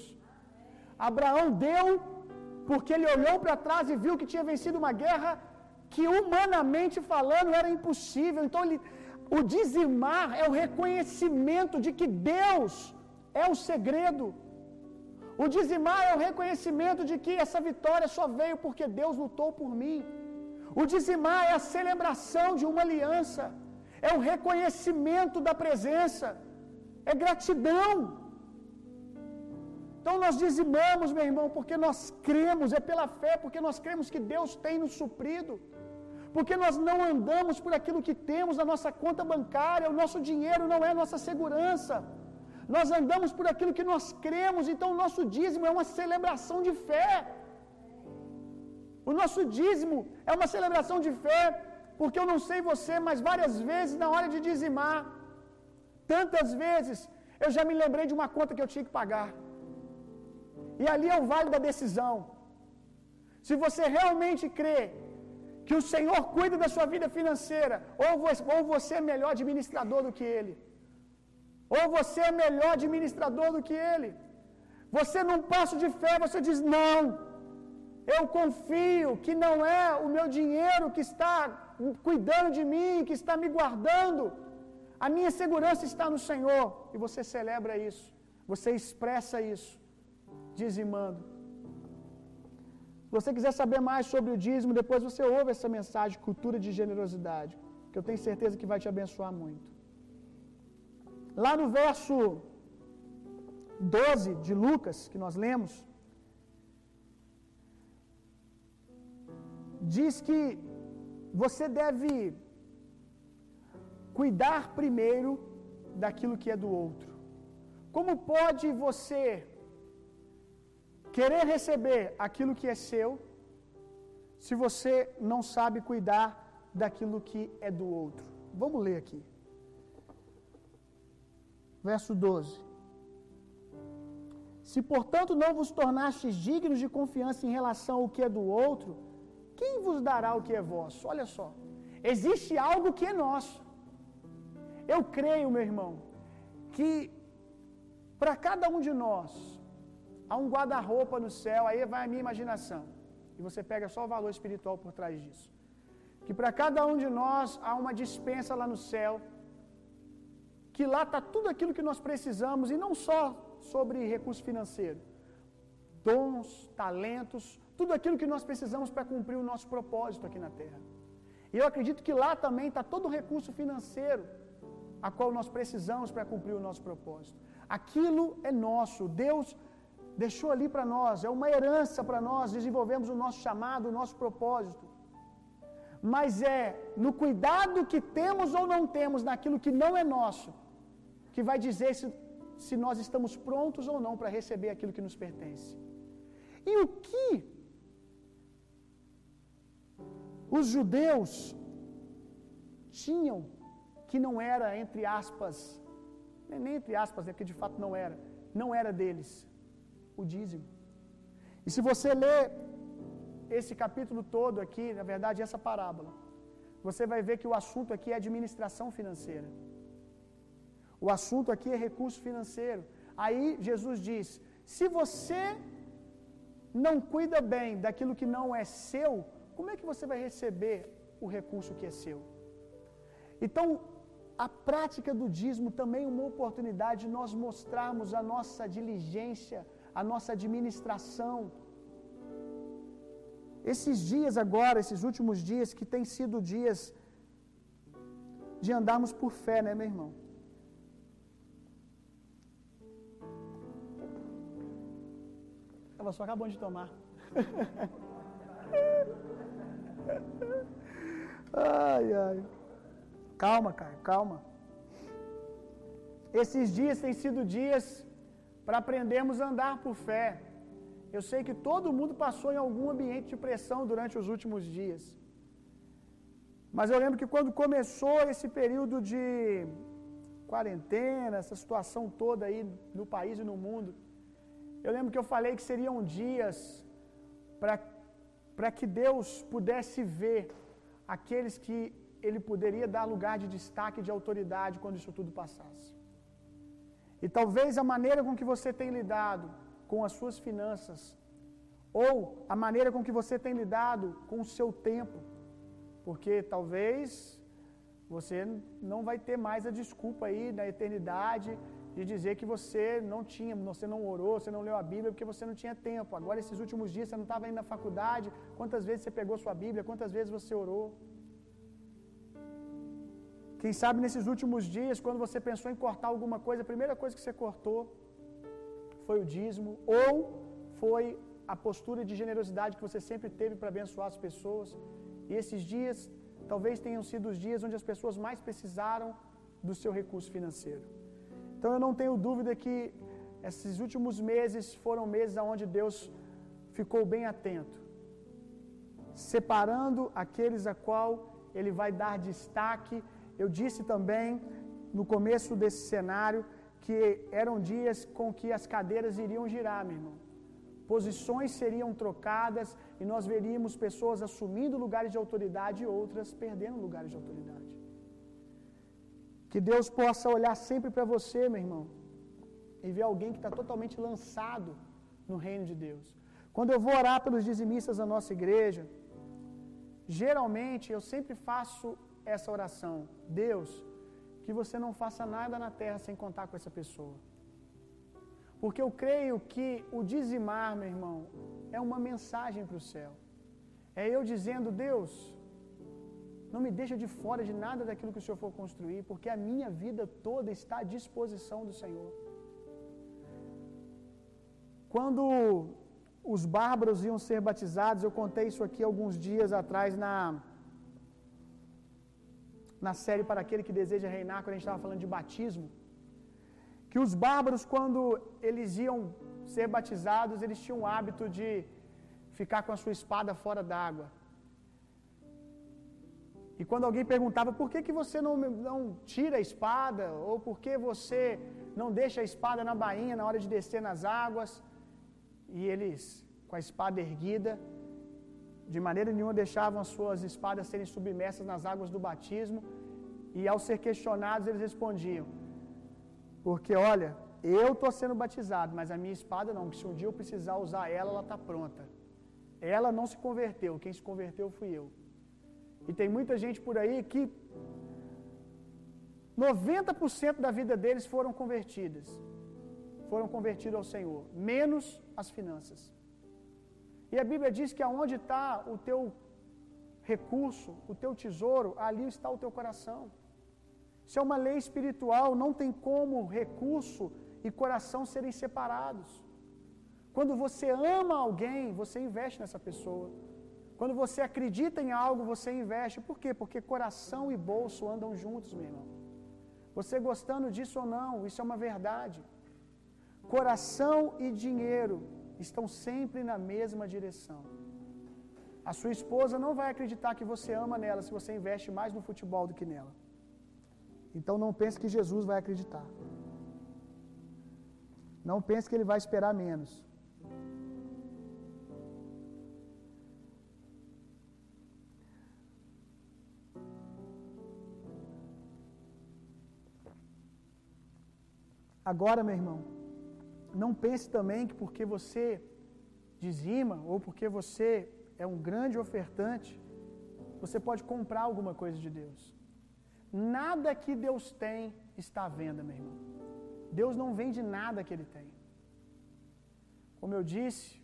Abraão deu porque ele olhou para trás e viu que tinha vencido uma guerra que humanamente falando era impossível. Então ele, o dizimar é o reconhecimento de que Deus é o segredo. O dizimar é o reconhecimento de que essa vitória só veio porque Deus lutou por mim. O dizimar é a celebração de uma aliança, é o reconhecimento da presença, é gratidão. Então nós dizimamos, meu irmão, porque nós cremos, é pela fé, porque nós cremos que Deus tem nos suprido. Porque nós não andamos por aquilo que temos na nossa conta bancária, o nosso dinheiro não é nossa segurança. Nós andamos por aquilo que nós cremos, então o nosso dízimo é uma celebração de fé. O nosso dízimo é uma celebração de fé, porque eu não sei você, mas várias vezes na hora de dizimar, tantas vezes, eu já me lembrei de uma conta que eu tinha que pagar. E ali é o vale da decisão. Se você realmente crê que o Senhor cuida da sua vida financeira, ou você, é melhor administrador do que Ele, ou você é melhor administrador do que Ele. Você num passo de fé, você diz: Não, eu confio que não é o meu dinheiro que está cuidando de mim, que está me guardando. A minha segurança está no Senhor. E você celebra isso, você expressa isso, dizimando. Se você quiser saber mais sobre o dízimo, depois você ouve essa mensagem, cultura de generosidade, que eu tenho certeza que vai te abençoar muito. Lá no verso 12 de Lucas, que nós lemos, diz que você deve cuidar primeiro daquilo que é do outro. Como pode você querer receber aquilo que é seu, se você não sabe cuidar daquilo que é do outro. Vamos ler aqui. Verso 12. Se portanto não vos tornastes dignos de confiança em relação ao que é do outro, quem vos dará o que é vosso? Olha só. Existe algo que é nosso. Eu creio, meu irmão, que para cada um de nós, Há um guarda-roupa no céu, aí vai a minha imaginação. E você pega só o valor espiritual por trás disso. Que para cada um de nós há uma dispensa lá no céu, que lá está tudo aquilo que nós precisamos, e não só sobre recurso financeiro, dons, talentos, tudo aquilo que nós precisamos para cumprir o nosso propósito aqui na terra. E eu acredito que lá também está todo o recurso financeiro a qual nós precisamos para cumprir o nosso propósito. Aquilo é nosso. Deus deixou ali para nós, é uma herança para nós desenvolvemos o nosso chamado, o nosso propósito. Mas é no cuidado que temos ou não temos naquilo que não é nosso, que vai dizer se, se nós estamos prontos ou não para receber aquilo que nos pertence. E o que os judeus tinham que não era, entre aspas, nem entre aspas, é que de fato não era, não era deles o dízimo. E se você ler esse capítulo todo aqui, na verdade, essa parábola, você vai ver que o assunto aqui é administração financeira. O assunto aqui é recurso financeiro. Aí Jesus diz: se você não cuida bem daquilo que não é seu, como é que você vai receber o recurso que é seu? Então, a prática do dízimo também é uma oportunidade de nós mostrarmos a nossa diligência a nossa administração. Esses dias agora, esses últimos dias que têm sido dias de andarmos por fé, né, meu irmão? Ela só acabou de tomar. *laughs* ai, ai. Calma, cara, calma. Esses dias têm sido dias para aprendermos a andar por fé. Eu sei que todo mundo passou em algum ambiente de pressão durante os últimos dias. Mas eu lembro que quando começou esse período de quarentena, essa situação toda aí no país e no mundo, Eu lembro que eu falei que seriam dias para que Deus pudesse ver aqueles que ele poderia dar lugar de destaque de autoridade quando isso tudo passasse. E talvez a maneira com que você tem lidado com as suas finanças, ou a maneira com que você tem lidado com o seu tempo, porque talvez você não vai ter mais a desculpa aí na eternidade de dizer que você não tinha, você não orou, você não leu a Bíblia porque você não tinha tempo. Agora, esses últimos dias, você não estava indo na faculdade. Quantas vezes você pegou sua Bíblia? Quantas vezes você orou? Quem sabe nesses últimos dias, quando você pensou em cortar alguma coisa, a primeira coisa que você cortou foi o dízimo, ou foi a postura de generosidade que você sempre teve para abençoar as pessoas. E esses dias talvez tenham sido os dias onde as pessoas mais precisaram do seu recurso financeiro. Então eu não tenho dúvida que esses últimos meses foram meses onde Deus ficou bem atento, separando aqueles a qual ele vai dar destaque. Eu disse também no começo desse cenário que eram dias com que as cadeiras iriam girar, meu irmão. Posições seriam trocadas e nós veríamos pessoas assumindo lugares de autoridade e outras perdendo lugares de autoridade. Que Deus possa olhar sempre para você, meu irmão, e ver alguém que está totalmente lançado no reino de Deus. Quando eu vou orar pelos dizimistas da nossa igreja, geralmente eu sempre faço essa oração: Deus, que você não faça nada na terra sem contar com essa pessoa. Porque eu creio que o dizimar, meu irmão, é uma mensagem para o céu. É eu dizendo, Deus, não me deixa de fora de nada daquilo que o Senhor for construir, porque a minha vida toda está à disposição do Senhor. Quando os bárbaros iam ser batizados, eu contei isso aqui alguns dias atrás na na série para aquele que deseja reinar, quando a gente estava falando de batismo, que os bárbaros quando eles iam ser batizados, eles tinham o hábito de ficar com a sua espada fora d'água. E quando alguém perguntava por que, que você não, não tira a espada, ou por que você não deixa a espada na bainha na hora de descer nas águas, e eles, com a espada erguida, de maneira nenhuma deixavam as suas espadas serem submersas nas águas do batismo, e ao ser questionados, eles respondiam: Porque olha, eu estou sendo batizado, mas a minha espada não, que se um dia eu precisar usar ela, ela está pronta. Ela não se converteu, quem se converteu fui eu. E tem muita gente por aí que 90% da vida deles foram convertidas. Foram convertidos ao Senhor, menos as finanças. E a Bíblia diz que aonde está o teu recurso, o teu tesouro, ali está o teu coração. Isso é uma lei espiritual, não tem como recurso e coração serem separados. Quando você ama alguém, você investe nessa pessoa. Quando você acredita em algo, você investe. Por quê? Porque coração e bolso andam juntos, meu irmão. Você gostando disso ou não, isso é uma verdade. Coração e dinheiro estão sempre na mesma direção. A sua esposa não vai acreditar que você ama nela se você investe mais no futebol do que nela. Então não pense que Jesus vai acreditar. Não pense que ele vai esperar menos. Agora, meu irmão, não pense também que porque você dizima ou porque você é um grande ofertante, você pode comprar alguma coisa de Deus. Nada que Deus tem está à venda, meu irmão. Deus não vende nada que Ele tem. Como eu disse,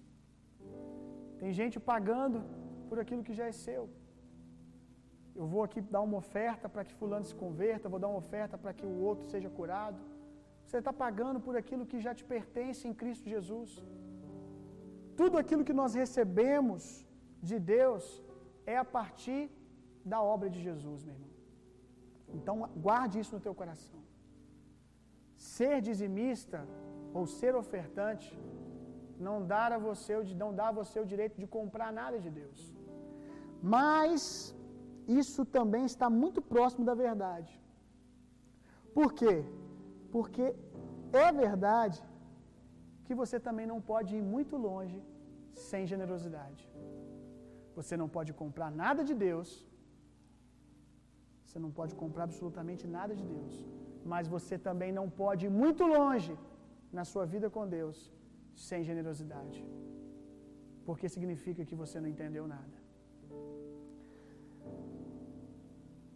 tem gente pagando por aquilo que já é seu. Eu vou aqui dar uma oferta para que fulano se converta, vou dar uma oferta para que o outro seja curado. Você está pagando por aquilo que já te pertence em Cristo Jesus. Tudo aquilo que nós recebemos de Deus é a partir da obra de Jesus, meu irmão. Então guarde isso no teu coração. Ser dizimista ou ser ofertante não a você, não dá a você o direito de comprar nada de Deus. Mas isso também está muito próximo da verdade. Por quê? Porque é verdade que você também não pode ir muito longe sem generosidade. Você não pode comprar nada de Deus. Você não pode comprar absolutamente nada de Deus. Mas você também não pode ir muito longe na sua vida com Deus sem generosidade. Porque significa que você não entendeu nada.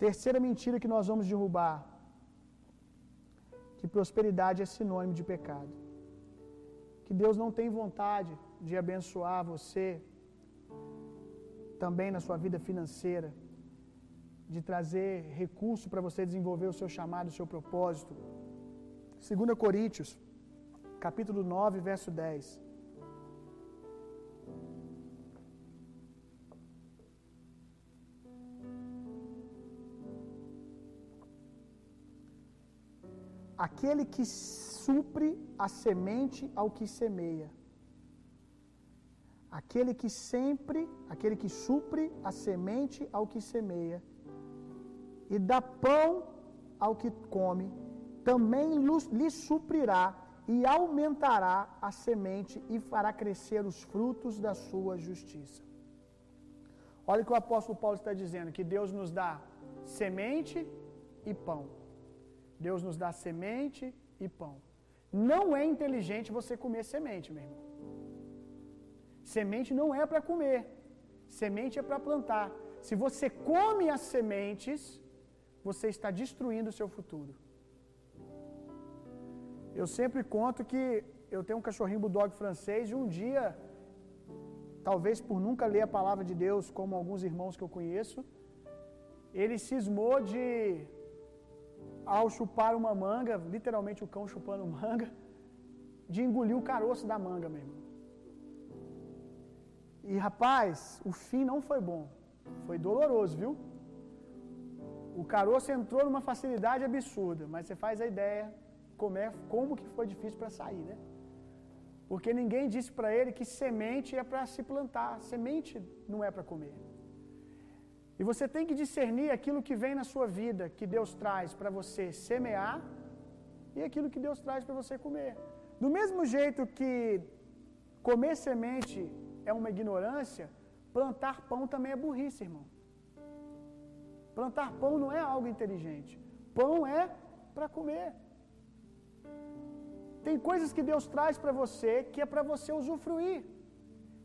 Terceira mentira que nós vamos derrubar: que prosperidade é sinônimo de pecado. Que Deus não tem vontade de abençoar você também na sua vida financeira, de trazer recurso para você desenvolver o seu chamado, o seu propósito. 2 Coríntios, capítulo 9, verso 10. Aquele que supre a semente ao que semeia. Aquele que sempre, aquele que supre a semente ao que semeia, e dá pão ao que come, também lhe suprirá e aumentará a semente e fará crescer os frutos da sua justiça. Olha o que o apóstolo Paulo está dizendo: que Deus nos dá semente e pão. Deus nos dá semente e pão. Não é inteligente você comer semente, meu irmão. Semente não é para comer, semente é para plantar. Se você come as sementes, você está destruindo o seu futuro. Eu sempre conto que eu tenho um cachorrinho bulldog francês e um dia, talvez por nunca ler a palavra de Deus, como alguns irmãos que eu conheço, ele cismou de, ao chupar uma manga, literalmente o cão chupando manga, de engolir o caroço da manga, meu irmão. E rapaz, o fim não foi bom, foi doloroso, viu? O caroço entrou numa facilidade absurda, mas você faz a ideia como, é, como que foi difícil para sair, né? Porque ninguém disse para ele que semente é para se plantar, semente não é para comer. E você tem que discernir aquilo que vem na sua vida, que Deus traz para você semear, e aquilo que Deus traz para você comer. Do mesmo jeito que comer semente é uma ignorância, plantar pão também é burrice, irmão. Plantar pão não é algo inteligente. Pão é para comer. Tem coisas que Deus traz para você que é para você usufruir,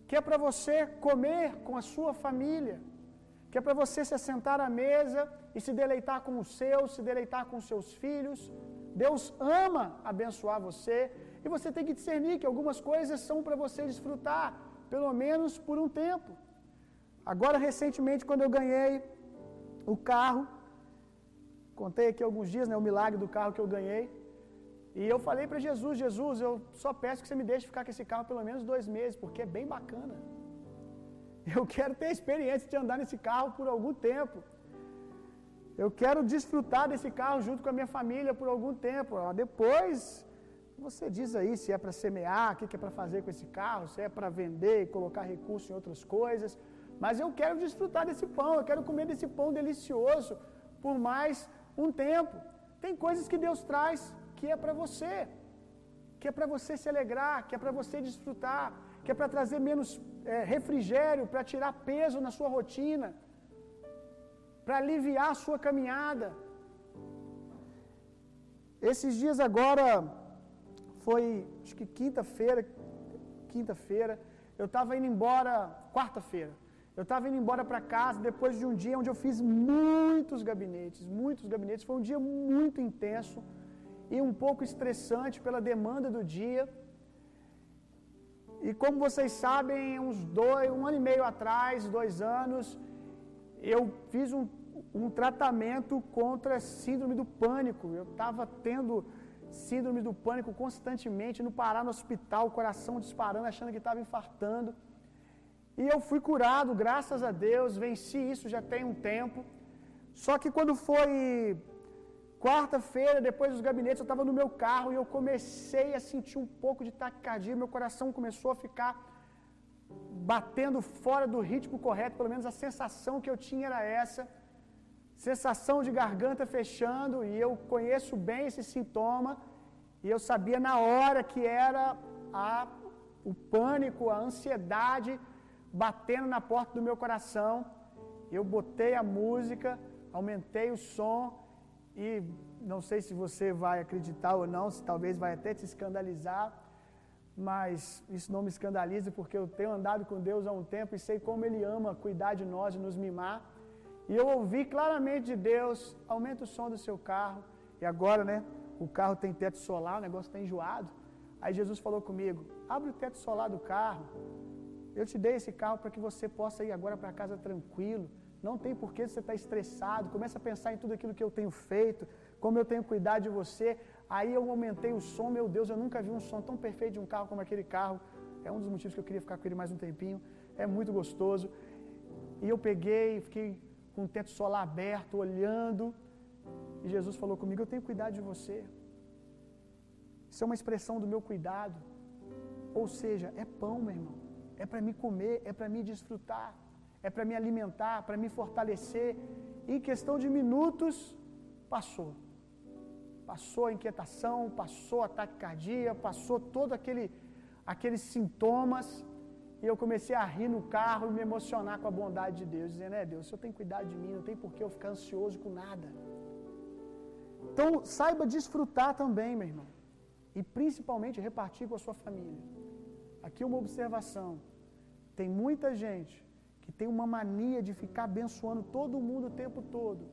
que é para você comer com a sua família, que é para você se assentar à mesa e se deleitar com os seus, se deleitar com os seus filhos. Deus ama abençoar você e você tem que discernir que algumas coisas são para você desfrutar, pelo menos por um tempo. Agora, recentemente, quando eu ganhei o carro, contei aqui alguns dias, né, o milagre do carro que eu ganhei. E eu falei para Jesus, Jesus, eu só peço que você me deixe ficar com esse carro pelo menos dois meses, porque é bem bacana. *laughs* Eu quero ter a experiência de andar nesse carro por algum tempo. Eu quero desfrutar desse carro junto com a minha família por algum tempo. Depois, você diz aí se é para semear, o que é para fazer com esse carro, se é para vender e colocar recurso em outras coisas. Mas eu quero desfrutar desse pão, eu quero comer desse pão delicioso por mais um tempo. Tem coisas que Deus traz que é para você, que é para você se alegrar, que é para você desfrutar, que é para trazer menos é, refrigério, para tirar peso na sua rotina, para aliviar a sua caminhada. Esses dias agora, foi acho que quinta-feira, quinta-feira, eu estava indo embora, quarta-feira, eu estava indo embora para casa depois de um dia onde eu fiz muitos gabinetes, muitos gabinetes. Foi um dia muito intenso e um pouco estressante pela demanda do dia. E como vocês sabem, uns dois, um ano e meio atrás, dois anos, eu fiz um, um tratamento contra síndrome do pânico. Eu estava tendo síndrome do pânico constantemente, no parar no hospital, o coração disparando, achando que estava infartando. E eu fui curado, graças a Deus, venci isso já tem um tempo. Só que quando foi quarta-feira, depois dos gabinetes, eu estava no meu carro e eu comecei a sentir um pouco de taquicardia, meu coração começou a ficar batendo fora do ritmo correto, pelo menos a sensação que eu tinha era essa. Sensação de garganta fechando, e eu conheço bem esse sintoma, e eu sabia na hora que era a, o pânico, a ansiedade batendo na porta do meu coração. Eu botei a música, aumentei o som e não sei se você vai acreditar ou não, se talvez vai até te escandalizar, mas isso não me escandaliza porque eu tenho andado com Deus há um tempo e sei como Ele ama cuidar de nós e nos mimar. E eu ouvi claramente de Deus: aumenta o som do seu carro. E agora, né? O carro tem teto solar, o negócio está enjoado. Aí Jesus falou comigo: abre o teto solar do carro. Eu te dei esse carro para que você possa ir agora para casa tranquilo. Não tem por que você estar tá estressado. Começa a pensar em tudo aquilo que eu tenho feito, como eu tenho cuidado de você. Aí eu aumentei o som, meu Deus, eu nunca vi um som tão perfeito de um carro como aquele carro. É um dos motivos que eu queria ficar com ele mais um tempinho. É muito gostoso. E eu peguei, fiquei com o teto solar aberto, olhando. E Jesus falou comigo: Eu tenho cuidado de você. Isso é uma expressão do meu cuidado. Ou seja, é pão, meu irmão. É para me comer, é para me desfrutar, é para me alimentar, para me fortalecer. Em questão de minutos, passou. Passou a inquietação, passou a taquicardia, passou todo aquele aqueles sintomas. E eu comecei a rir no carro e me emocionar com a bondade de Deus, dizendo: É Deus, o Senhor tem cuidado de mim, não tem por que eu ficar ansioso com nada. Então, saiba desfrutar também, meu irmão, e principalmente repartir com a sua família. Aqui uma observação: tem muita gente tem uma mania de ficar abençoando todo mundo o tempo todo,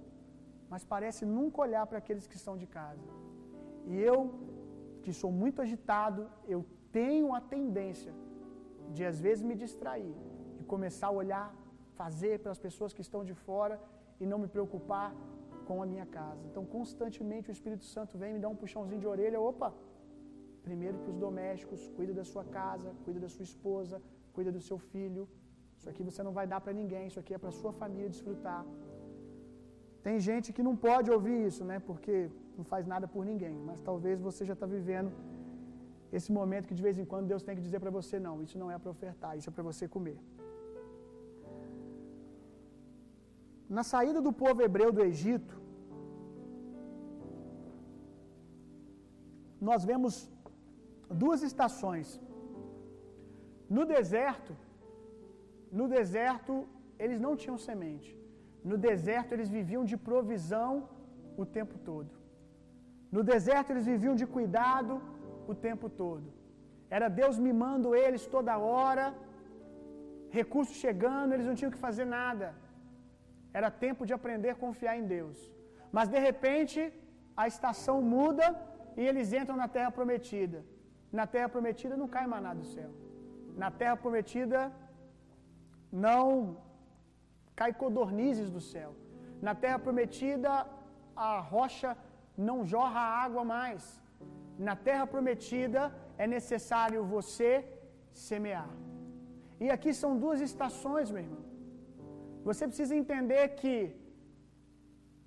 mas parece nunca olhar para aqueles que estão de casa. E eu, que sou muito agitado, eu tenho a tendência de às vezes me distrair e começar a olhar, fazer pelas pessoas que estão de fora e não me preocupar com a minha casa. Então, constantemente o Espírito Santo vem me dar um puxãozinho de orelha, opa, primeiro para os domésticos, cuida da sua casa, cuida da sua esposa, cuida do seu filho. Isso aqui você não vai dar para ninguém, isso aqui é para sua família desfrutar. Tem gente que não pode ouvir isso, né? Porque não faz nada por ninguém. Mas talvez você já está vivendo esse momento que de vez em quando Deus tem que dizer para você: não, isso não é para ofertar, isso é para você comer. Na saída do povo hebreu do Egito, nós vemos duas estações. No deserto, no deserto eles não tinham semente. No deserto eles viviam de provisão o tempo todo. No deserto eles viviam de cuidado o tempo todo. Era Deus mimando eles toda hora, recursos chegando, eles não tinham que fazer nada. Era tempo de aprender a confiar em Deus. Mas de repente, a estação muda e eles entram na terra prometida. Na terra prometida não cai maná do céu. Na terra prometida não cai codornizes do céu. Na terra prometida a rocha não jorra água mais. Na terra prometida é necessário você semear. E aqui são duas estações, meu irmão. Você precisa entender que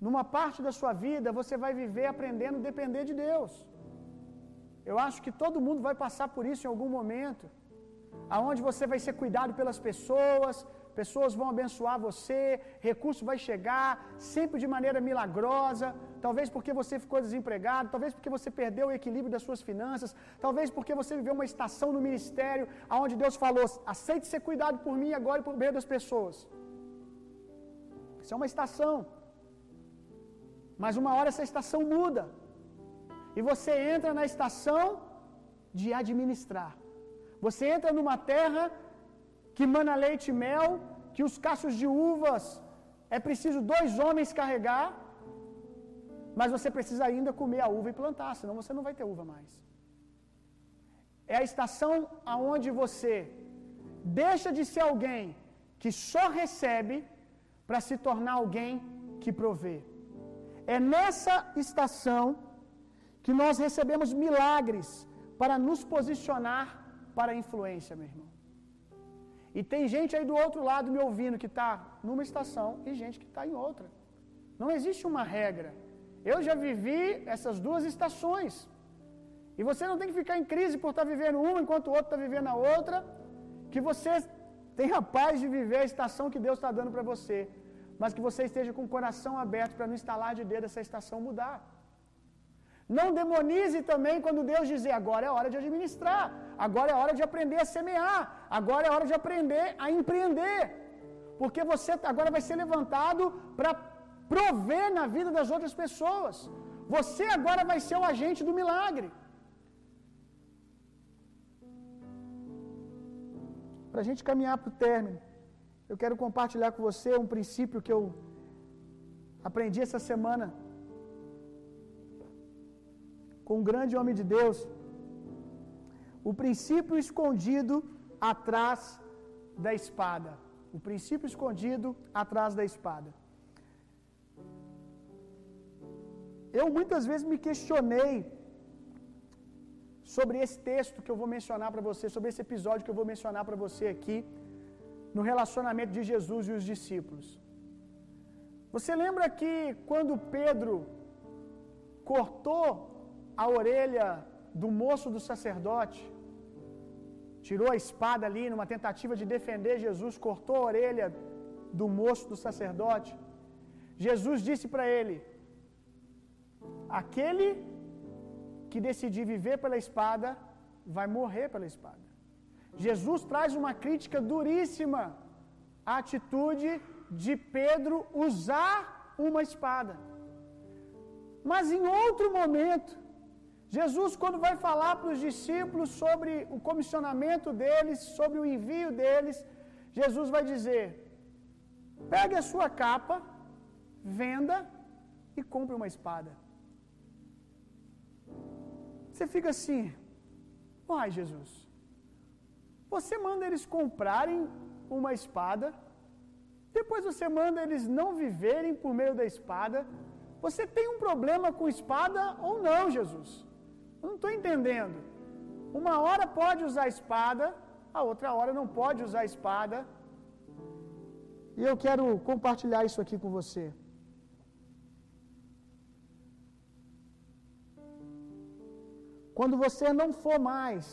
numa parte da sua vida você vai viver aprendendo a depender de Deus. Eu acho que todo mundo vai passar por isso em algum momento. Aonde você vai ser cuidado pelas pessoas, pessoas vão abençoar você, recurso vai chegar, sempre de maneira milagrosa, talvez porque você ficou desempregado, talvez porque você perdeu o equilíbrio das suas finanças, talvez porque você viveu uma estação no ministério aonde Deus falou: "Aceite ser cuidado por mim agora e por meio das pessoas". Isso é uma estação. Mas uma hora essa estação muda. E você entra na estação de administrar. Você entra numa terra que mana leite e mel, que os cachos de uvas é preciso dois homens carregar, mas você precisa ainda comer a uva e plantar, senão você não vai ter uva mais. É a estação aonde você deixa de ser alguém que só recebe para se tornar alguém que provê. É nessa estação que nós recebemos milagres para nos posicionar para a influência, meu irmão. E tem gente aí do outro lado me ouvindo que está numa estação e gente que está em outra. Não existe uma regra. Eu já vivi essas duas estações. E você não tem que ficar em crise por estar tá vivendo uma enquanto o outro está vivendo a outra. Que você tenha paz de viver a estação que Deus está dando para você. Mas que você esteja com o coração aberto para não instalar de dedo essa estação mudar. Não demonize também quando Deus dizer agora é hora de administrar, agora é hora de aprender a semear, agora é hora de aprender a empreender. Porque você agora vai ser levantado para prover na vida das outras pessoas. Você agora vai ser o agente do milagre. Para a gente caminhar para o término, eu quero compartilhar com você um princípio que eu aprendi essa semana com um grande homem de Deus. O princípio escondido atrás da espada. O princípio escondido atrás da espada. Eu muitas vezes me questionei sobre esse texto que eu vou mencionar para você, sobre esse episódio que eu vou mencionar para você aqui, no relacionamento de Jesus e os discípulos. Você lembra que quando Pedro cortou a orelha do moço do sacerdote, tirou a espada ali numa tentativa de defender Jesus, cortou a orelha do moço do sacerdote. Jesus disse para ele: Aquele que decidir viver pela espada vai morrer pela espada. Jesus traz uma crítica duríssima à atitude de Pedro usar uma espada. Mas em outro momento, Jesus, quando vai falar para os discípulos sobre o comissionamento deles, sobre o envio deles, Jesus vai dizer: pegue a sua capa, venda e compre uma espada. Você fica assim, uai, Jesus, você manda eles comprarem uma espada, depois você manda eles não viverem por meio da espada. Você tem um problema com espada ou não, Jesus? Eu não estou entendendo. Uma hora pode usar a espada, a outra hora não pode usar a espada. E eu quero compartilhar isso aqui com você. Quando você não for mais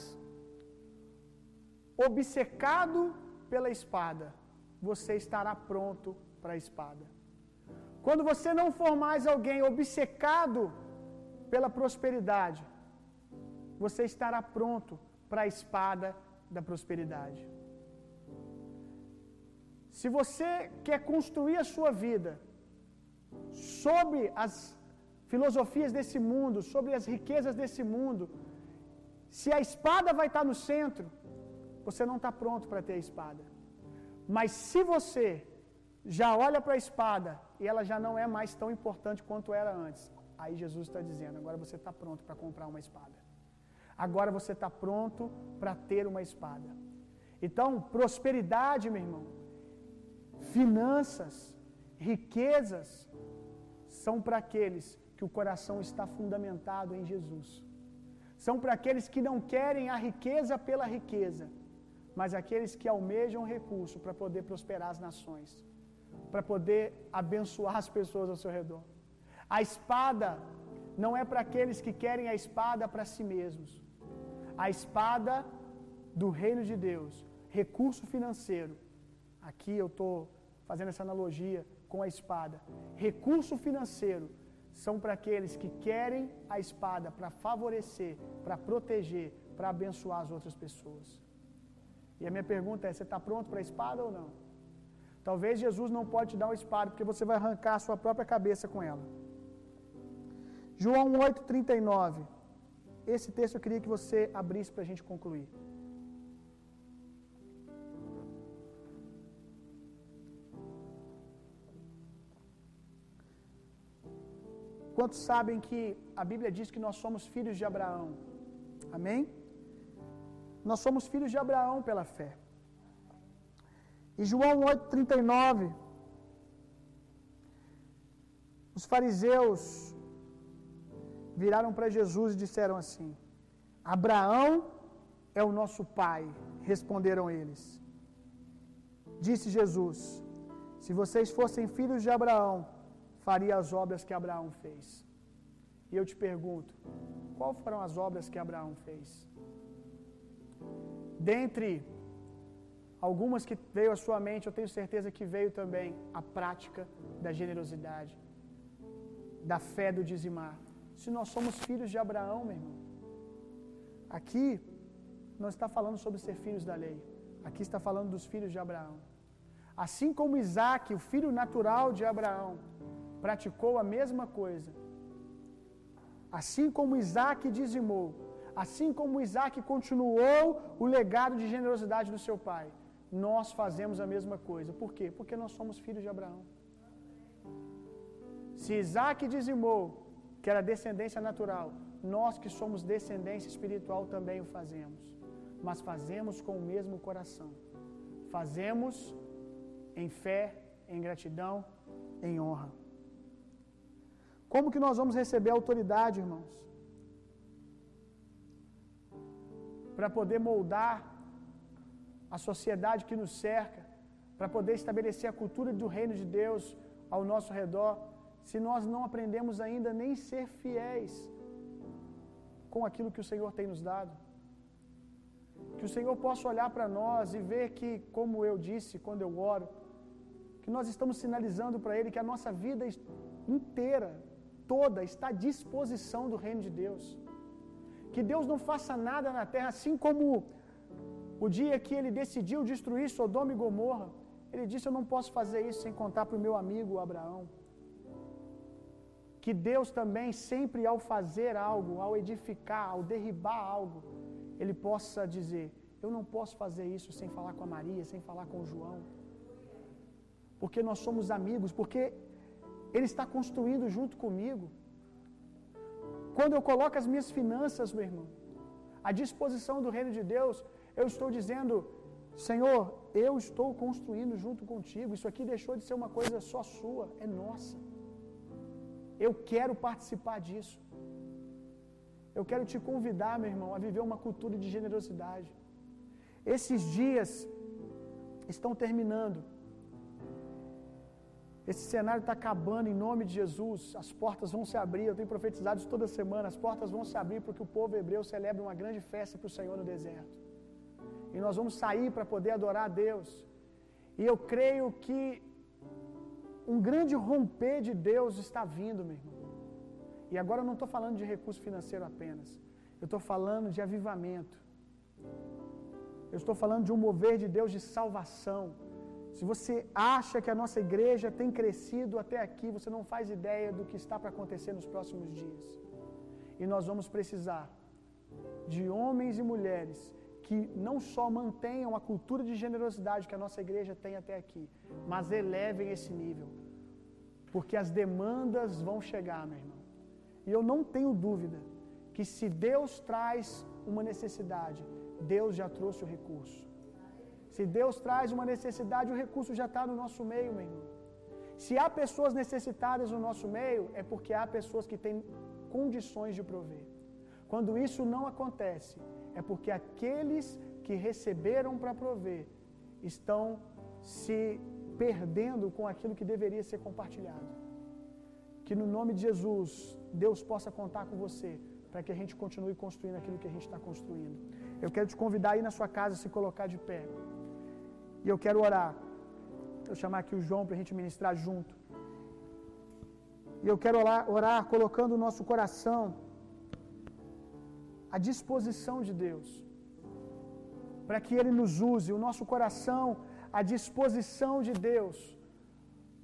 obcecado pela espada, você estará pronto para a espada. Quando você não for mais alguém obcecado pela prosperidade, você estará pronto para a espada da prosperidade. Se você quer construir a sua vida sobre as filosofias desse mundo, sobre as riquezas desse mundo, se a espada vai estar no centro, você não está pronto para ter a espada. Mas se você já olha para a espada e ela já não é mais tão importante quanto era antes, aí Jesus está dizendo: agora você está pronto para comprar uma espada. Agora você está pronto para ter uma espada. Então, prosperidade, meu irmão, finanças, riquezas, são para aqueles que o coração está fundamentado em Jesus. São para aqueles que não querem a riqueza pela riqueza, mas aqueles que almejam recurso para poder prosperar as nações, para poder abençoar as pessoas ao seu redor. A espada não é para aqueles que querem a espada para si mesmos. A espada do reino de Deus, recurso financeiro. Aqui eu estou fazendo essa analogia com a espada. Recurso financeiro são para aqueles que querem a espada para favorecer, para proteger, para abençoar as outras pessoas. E a minha pergunta é: você está pronto para a espada ou não? Talvez Jesus não pode te dar uma espada, porque você vai arrancar a sua própria cabeça com ela. João 8,39. Esse texto eu queria que você abrisse para a gente concluir. Quantos sabem que a Bíblia diz que nós somos filhos de Abraão? Amém? Nós somos filhos de Abraão pela fé. E João 8,39, os fariseus viraram para Jesus e disseram assim: Abraão é o nosso pai, responderam eles. Disse Jesus: Se vocês fossem filhos de Abraão, faria as obras que Abraão fez. E eu te pergunto, qual foram as obras que Abraão fez? Dentre algumas que veio à sua mente, eu tenho certeza que veio também a prática da generosidade, da fé do dizimar. Se nós somos filhos de Abraão, meu irmão? Aqui não está falando sobre ser filhos da lei. Aqui está falando dos filhos de Abraão. Assim como Isaac, o filho natural de Abraão, praticou a mesma coisa. Assim como Isaac dizimou, assim como Isaac continuou o legado de generosidade do seu pai, nós fazemos a mesma coisa. Por quê? Porque nós somos filhos de Abraão. Se Isaac dizimou, que era descendência natural, nós que somos descendência espiritual também o fazemos. Mas fazemos com o mesmo coração. Fazemos em fé, em gratidão, em honra. Como que nós vamos receber autoridade, irmãos? Para poder moldar a sociedade que nos cerca, para poder estabelecer a cultura do reino de Deus ao nosso redor, se nós não aprendemos ainda nem ser fiéis com aquilo que o Senhor tem nos dado. Que o Senhor possa olhar para nós e ver que, como eu disse quando eu oro, que nós estamos sinalizando para Ele que a nossa vida inteira, toda, está à disposição do reino de Deus. Que Deus não faça nada na terra, assim como o dia que Ele decidiu destruir Sodoma e Gomorra. Ele disse: Eu não posso fazer isso sem contar para o meu amigo Abraão. Que Deus também, sempre ao fazer algo, ao edificar, ao derribar algo, Ele possa dizer: Eu não posso fazer isso sem falar com a Maria, sem falar com o João. Porque nós somos amigos, porque Ele está construindo junto comigo. Quando eu coloco as minhas finanças, meu irmão, à disposição do reino de Deus, eu estou dizendo: Senhor, eu estou construindo junto contigo. Isso aqui deixou de ser uma coisa só sua, é nossa. Eu quero participar disso. Eu quero te convidar, meu irmão, a viver uma cultura de generosidade. Esses dias estão terminando. Esse cenário está acabando em nome de Jesus. As portas vão se abrir. Eu tenho profetizado isso toda semana. As portas vão se abrir porque o povo hebreu celebra uma grande festa para o Senhor no deserto. E nós vamos sair para poder adorar a Deus. E eu creio que um grande romper de Deus está vindo, meu irmão. E agora eu não estou falando de recurso financeiro apenas. Eu estou falando de avivamento. Eu estou falando de um mover de Deus de salvação. Se você acha que a nossa igreja tem crescido até aqui, você não faz ideia do que está para acontecer nos próximos dias. E nós vamos precisar de homens e mulheres que não só mantenham a cultura de generosidade que a nossa igreja tem até aqui, mas elevem esse nível. Porque as demandas vão chegar, meu irmão. E eu não tenho dúvida que se Deus traz uma necessidade, Deus já trouxe o recurso. Se Deus traz uma necessidade, o recurso já está no nosso meio, meu irmão. Se há pessoas necessitadas no nosso meio, é porque há pessoas que têm condições de prover. Quando isso não acontece, é porque aqueles que receberam para prover estão se perdendo com aquilo que deveria ser compartilhado. Que no nome de Jesus, Deus possa contar com você para que a gente continue construindo aquilo que a gente está construindo. Eu quero te convidar aí na sua casa a se colocar de pé. E eu quero orar. Eu chamar aqui o João para a gente ministrar junto. E eu quero orar, orar colocando o nosso coração à disposição de Deus, para que Ele nos use, o nosso coração à disposição de Deus,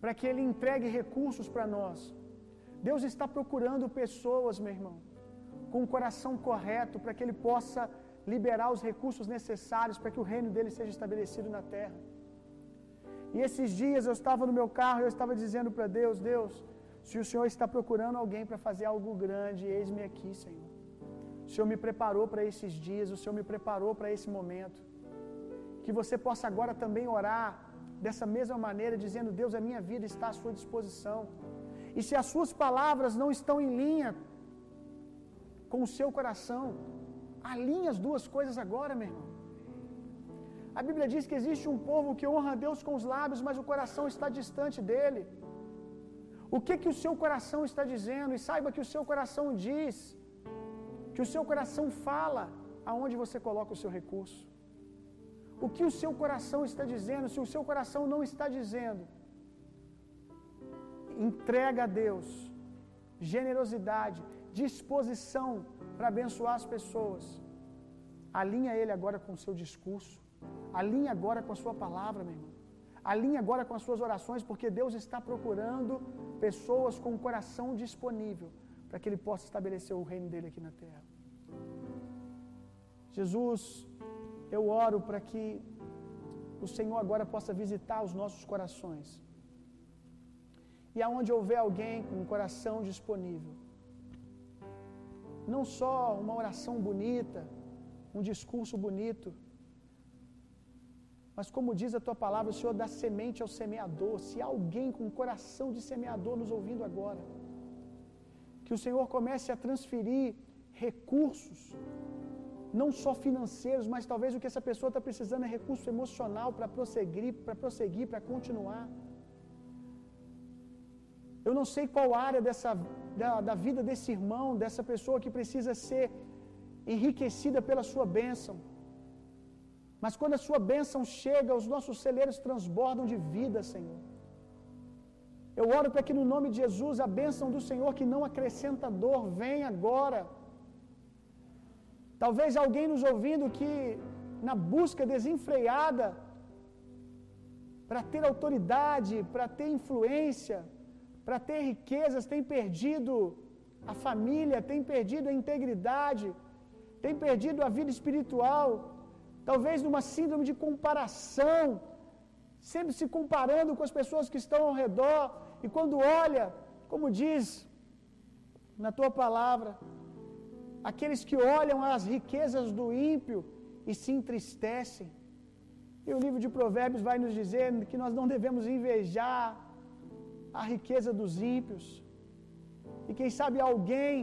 para que Ele entregue recursos para nós. Deus está procurando pessoas, meu irmão, com o coração correto, para que Ele possa liberar os recursos necessários para que o reino dele seja estabelecido na terra. E esses dias eu estava no meu carro e eu estava dizendo para Deus: Deus, se o Senhor está procurando alguém para fazer algo grande, eis-me aqui, Senhor. O Senhor me preparou para esses dias, o Senhor me preparou para esse momento. Que você possa agora também orar dessa mesma maneira, dizendo: Deus, a minha vida está à sua disposição. E se as suas palavras não estão em linha com o seu coração, alinhe as duas coisas agora, meu irmão. A Bíblia diz que existe um povo que honra a Deus com os lábios, mas o coração está distante dele. O que que o seu coração está dizendo? E saiba que o seu coração diz que o seu coração fala aonde você coloca o seu recurso. O que o seu coração está dizendo, se o seu coração não está dizendo, entrega a Deus generosidade, disposição para abençoar as pessoas. Alinha ele agora com o seu discurso. Alinha agora com a sua palavra, meu irmão. Alinhe agora com as suas orações, porque Deus está procurando pessoas com o coração disponível para que Ele possa estabelecer o reino dele aqui na terra. Jesus, eu oro para que o Senhor agora possa visitar os nossos corações. E aonde houver alguém com um coração disponível, não só uma oração bonita, um discurso bonito, mas como diz a tua palavra, o Senhor dá semente ao semeador. Se há alguém com um coração de semeador nos ouvindo agora, que o Senhor comece a transferir recursos, não só financeiros, mas talvez o que essa pessoa está precisando é recurso emocional para prosseguir, para prosseguir, para continuar. Eu não sei qual área dessa, da, da vida desse irmão, dessa pessoa que precisa ser enriquecida pela sua bênção. Mas quando a sua bênção chega, os nossos celeiros transbordam de vida, Senhor. Eu oro para que no nome de Jesus a bênção do Senhor que não acrescenta dor venha agora. Talvez alguém nos ouvindo que na busca desenfreada para ter autoridade, para ter influência, para ter riquezas, tem perdido a família, tem perdido a integridade, tem perdido a vida espiritual, talvez numa síndrome de comparação, sempre se comparando com as pessoas que estão ao redor, e quando olha, como diz na tua palavra, aqueles que olham as riquezas do ímpio e se entristecem. E o livro de Provérbios vai nos dizer que nós não devemos invejar a riqueza dos ímpios. E quem sabe alguém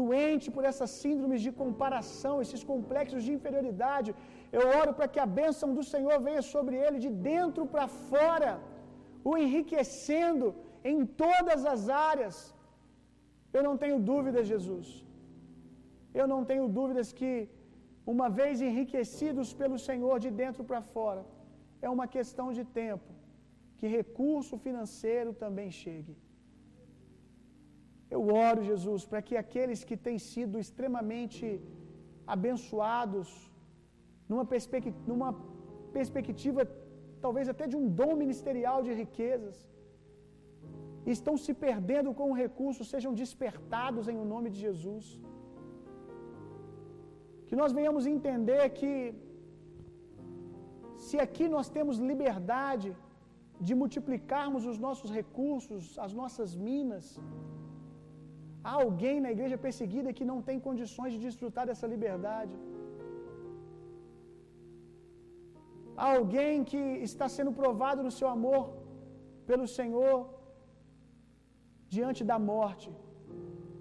doente por essas síndromes de comparação, esses complexos de inferioridade, eu oro para que a bênção do Senhor venha sobre ele de dentro para fora, o enriquecendo em todas as áreas. Eu não tenho dúvidas, Jesus. Eu não tenho dúvidas que, uma vez enriquecidos pelo Senhor de dentro para fora, é uma questão de tempo que recurso financeiro também chegue. Eu oro, Jesus, para que aqueles que têm sido extremamente abençoados, numa, perspectiva, numa perspectiva talvez até de um dom ministerial de riquezas, estão se perdendo com o recurso, sejam despertados em o nome de Jesus. Que nós venhamos entender que, se aqui nós temos liberdade de multiplicarmos os nossos recursos, as nossas minas, há alguém na igreja perseguida que não tem condições de desfrutar dessa liberdade. Há alguém que está sendo provado no seu amor pelo Senhor diante da morte.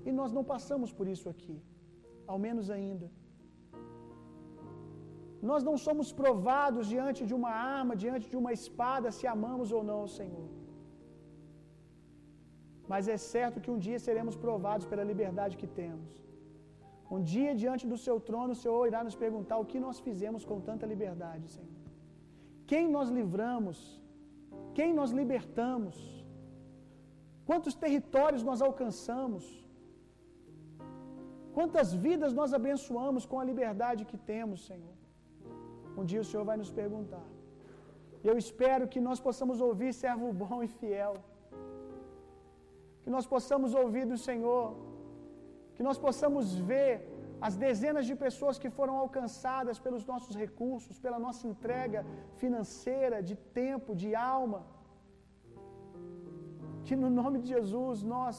E nós não passamos por isso aqui, ao menos ainda. Nós não somos provados diante de uma arma, diante de uma espada, se amamos ou não o Senhor. Mas é certo que um dia seremos provados pela liberdade que temos. Um dia, diante do seu trono, o Senhor irá nos perguntar o que nós fizemos com tanta liberdade, Senhor. Quem nós livramos? Quem nós libertamos? Quantos territórios nós alcançamos? Quantas vidas nós abençoamos com a liberdade que temos, Senhor? Um dia o Senhor vai nos perguntar. E eu espero que nós possamos ouvir, servo bom e fiel. Que nós possamos ouvir do Senhor. Que nós possamos ver as dezenas de pessoas que foram alcançadas pelos nossos recursos, pela nossa entrega financeira, de tempo, de alma. Que no nome de Jesus nós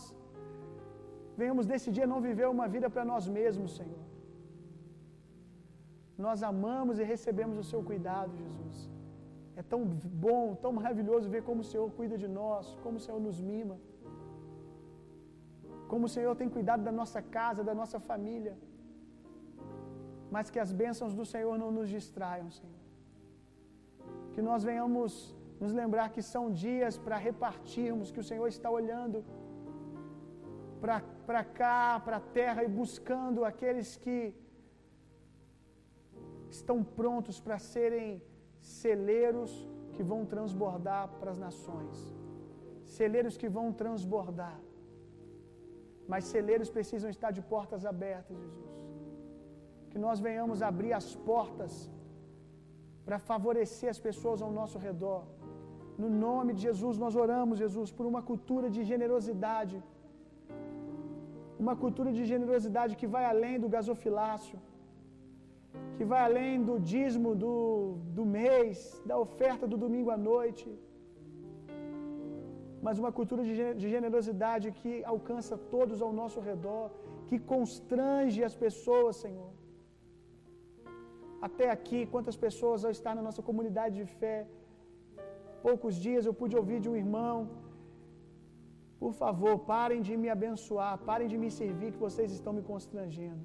venhamos desse dia não viver uma vida para nós mesmos, Senhor. Nós amamos e recebemos o seu cuidado, Jesus. É tão bom, tão maravilhoso ver como o Senhor cuida de nós, como o Senhor nos mima. Como o Senhor tem cuidado da nossa casa, da nossa família. Mas que as bênçãos do Senhor não nos distraiam, Senhor. Que nós venhamos nos lembrar que são dias para repartirmos, que o Senhor está olhando para cá, para a terra e buscando aqueles que estão prontos para serem celeiros que vão transbordar para as nações. Celeiros que vão transbordar. mas celeiros precisam estar de portas abertas, Jesus. Que nós venhamos abrir as portas para favorecer as pessoas ao nosso redor. No nome de Jesus, nós oramos, Jesus, por uma cultura de generosidade. Uma cultura de generosidade que vai além do gasofilácio, que vai além do dízimo do, do mês, da oferta do domingo à noite. Mas uma cultura de, de generosidade que alcança todos ao nosso redor, que constrange as pessoas, Senhor. Até aqui, quantas pessoas ao estar na nossa comunidade de fé, poucos dias eu pude ouvir de um irmão: Por favor, parem de me abençoar, parem de me servir, que vocês estão me constrangendo.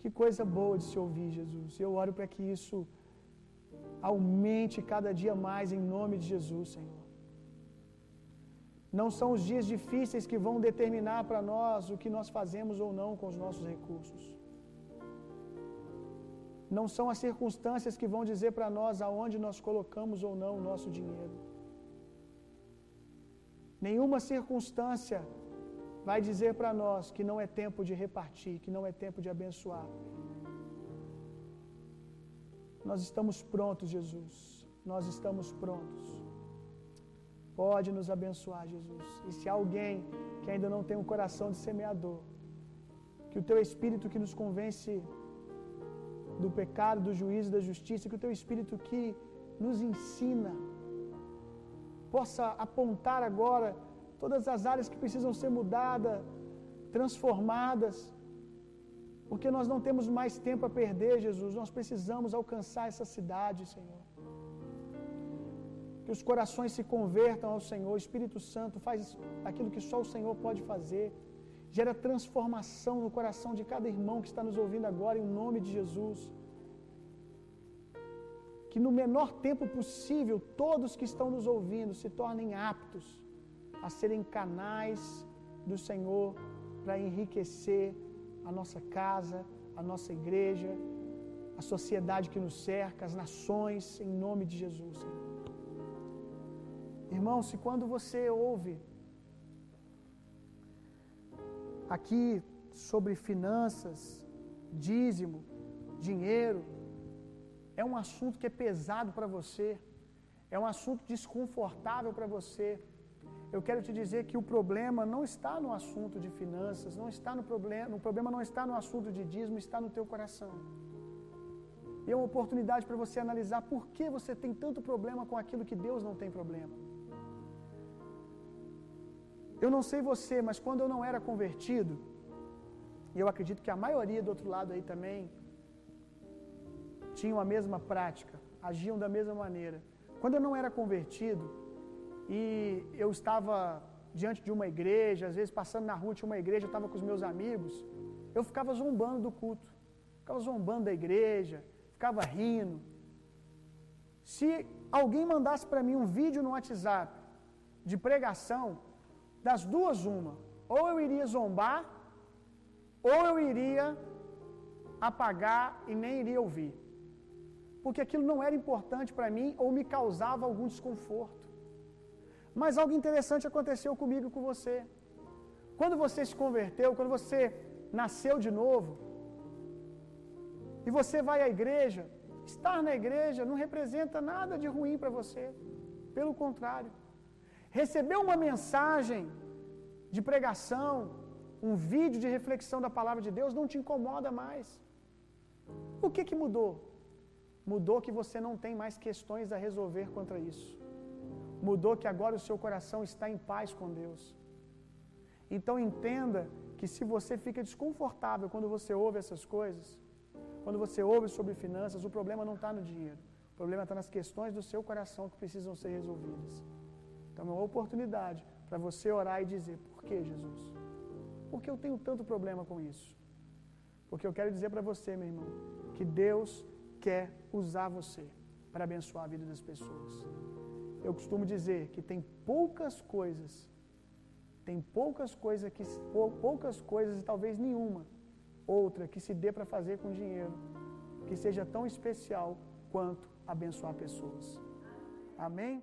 Que coisa boa de se ouvir, Jesus. Eu oro para que isso aumente cada dia mais em nome de Jesus, Senhor. Não são os dias difíceis que vão determinar para nós o que nós fazemos ou não com os nossos recursos. Não são as circunstâncias que vão dizer para nós aonde nós colocamos ou não o nosso dinheiro. Nenhuma circunstância vai dizer para nós que não é tempo de repartir, que não é tempo de abençoar. Nós estamos prontos, Jesus. Nós estamos prontos. Pode nos abençoar, Jesus. E se alguém que ainda não tem um coração de semeador, que o teu espírito que nos convence do pecado, do juízo, da justiça, que o teu espírito que nos ensina possa apontar agora todas as áreas que precisam ser mudadas, transformadas, porque nós não temos mais tempo a perder, Jesus. Nós precisamos alcançar essa cidade, Senhor. Que os corações se convertam ao Senhor. O Espírito Santo faz aquilo que só o Senhor pode fazer. Gera transformação no coração de cada irmão que está nos ouvindo agora, em nome de Jesus. Que no menor tempo possível, todos que estão nos ouvindo se tornem aptos a serem canais do Senhor para enriquecer a nossa casa, a nossa igreja, a sociedade que nos cerca, as nações, em nome de Jesus. Senhor. Irmão, se quando você ouve aqui sobre finanças, dízimo, dinheiro, é um assunto que é pesado para você, é um assunto desconfortável para você. Eu quero te dizer que o problema não está no assunto de finanças, não está no problema, o problema não está no assunto de dízimo, está no teu coração. E é uma oportunidade para você analisar por que você tem tanto problema com aquilo que Deus não tem problema. Eu não sei você, mas quando eu não era convertido, e eu acredito que a maioria do outro lado aí também tinham a mesma prática, agiam da mesma maneira. Quando eu não era convertido e eu estava diante de uma igreja, às vezes passando na rua tinha uma igreja, eu estava com os meus amigos, eu ficava zombando do culto, ficava zombando da igreja, ficava rindo. Se alguém mandasse para mim um vídeo no WhatsApp de pregação, das duas, uma. Ou eu iria zombar, ou eu iria apagar e nem iria ouvir. Porque aquilo não era importante para mim ou me causava algum desconforto. Mas algo interessante aconteceu comigo e com você. Quando você se converteu, quando você nasceu de novo, e você vai à igreja, estar na igreja não representa nada de ruim para você. Pelo contrário. Receber uma mensagem de pregação, um vídeo de reflexão da palavra de Deus não te incomoda mais. O que que mudou? Mudou que você não tem mais questões a resolver contra isso. Mudou que agora o seu coração está em paz com Deus. Então entenda que se você fica desconfortável quando você ouve essas coisas, quando você ouve sobre finanças, o problema não está no dinheiro. O problema está nas questões do seu coração que precisam ser resolvidas. Então é uma oportunidade para você orar e dizer: Por que, Jesus? Por que eu tenho tanto problema com isso? Porque eu quero dizer para você, meu irmão, que Deus quer usar você para abençoar a vida das pessoas. Eu costumo dizer que tem poucas coisas, tem poucas coisas que poucas coisas e talvez nenhuma outra que se dê para fazer com dinheiro que seja tão especial quanto abençoar pessoas. Amém?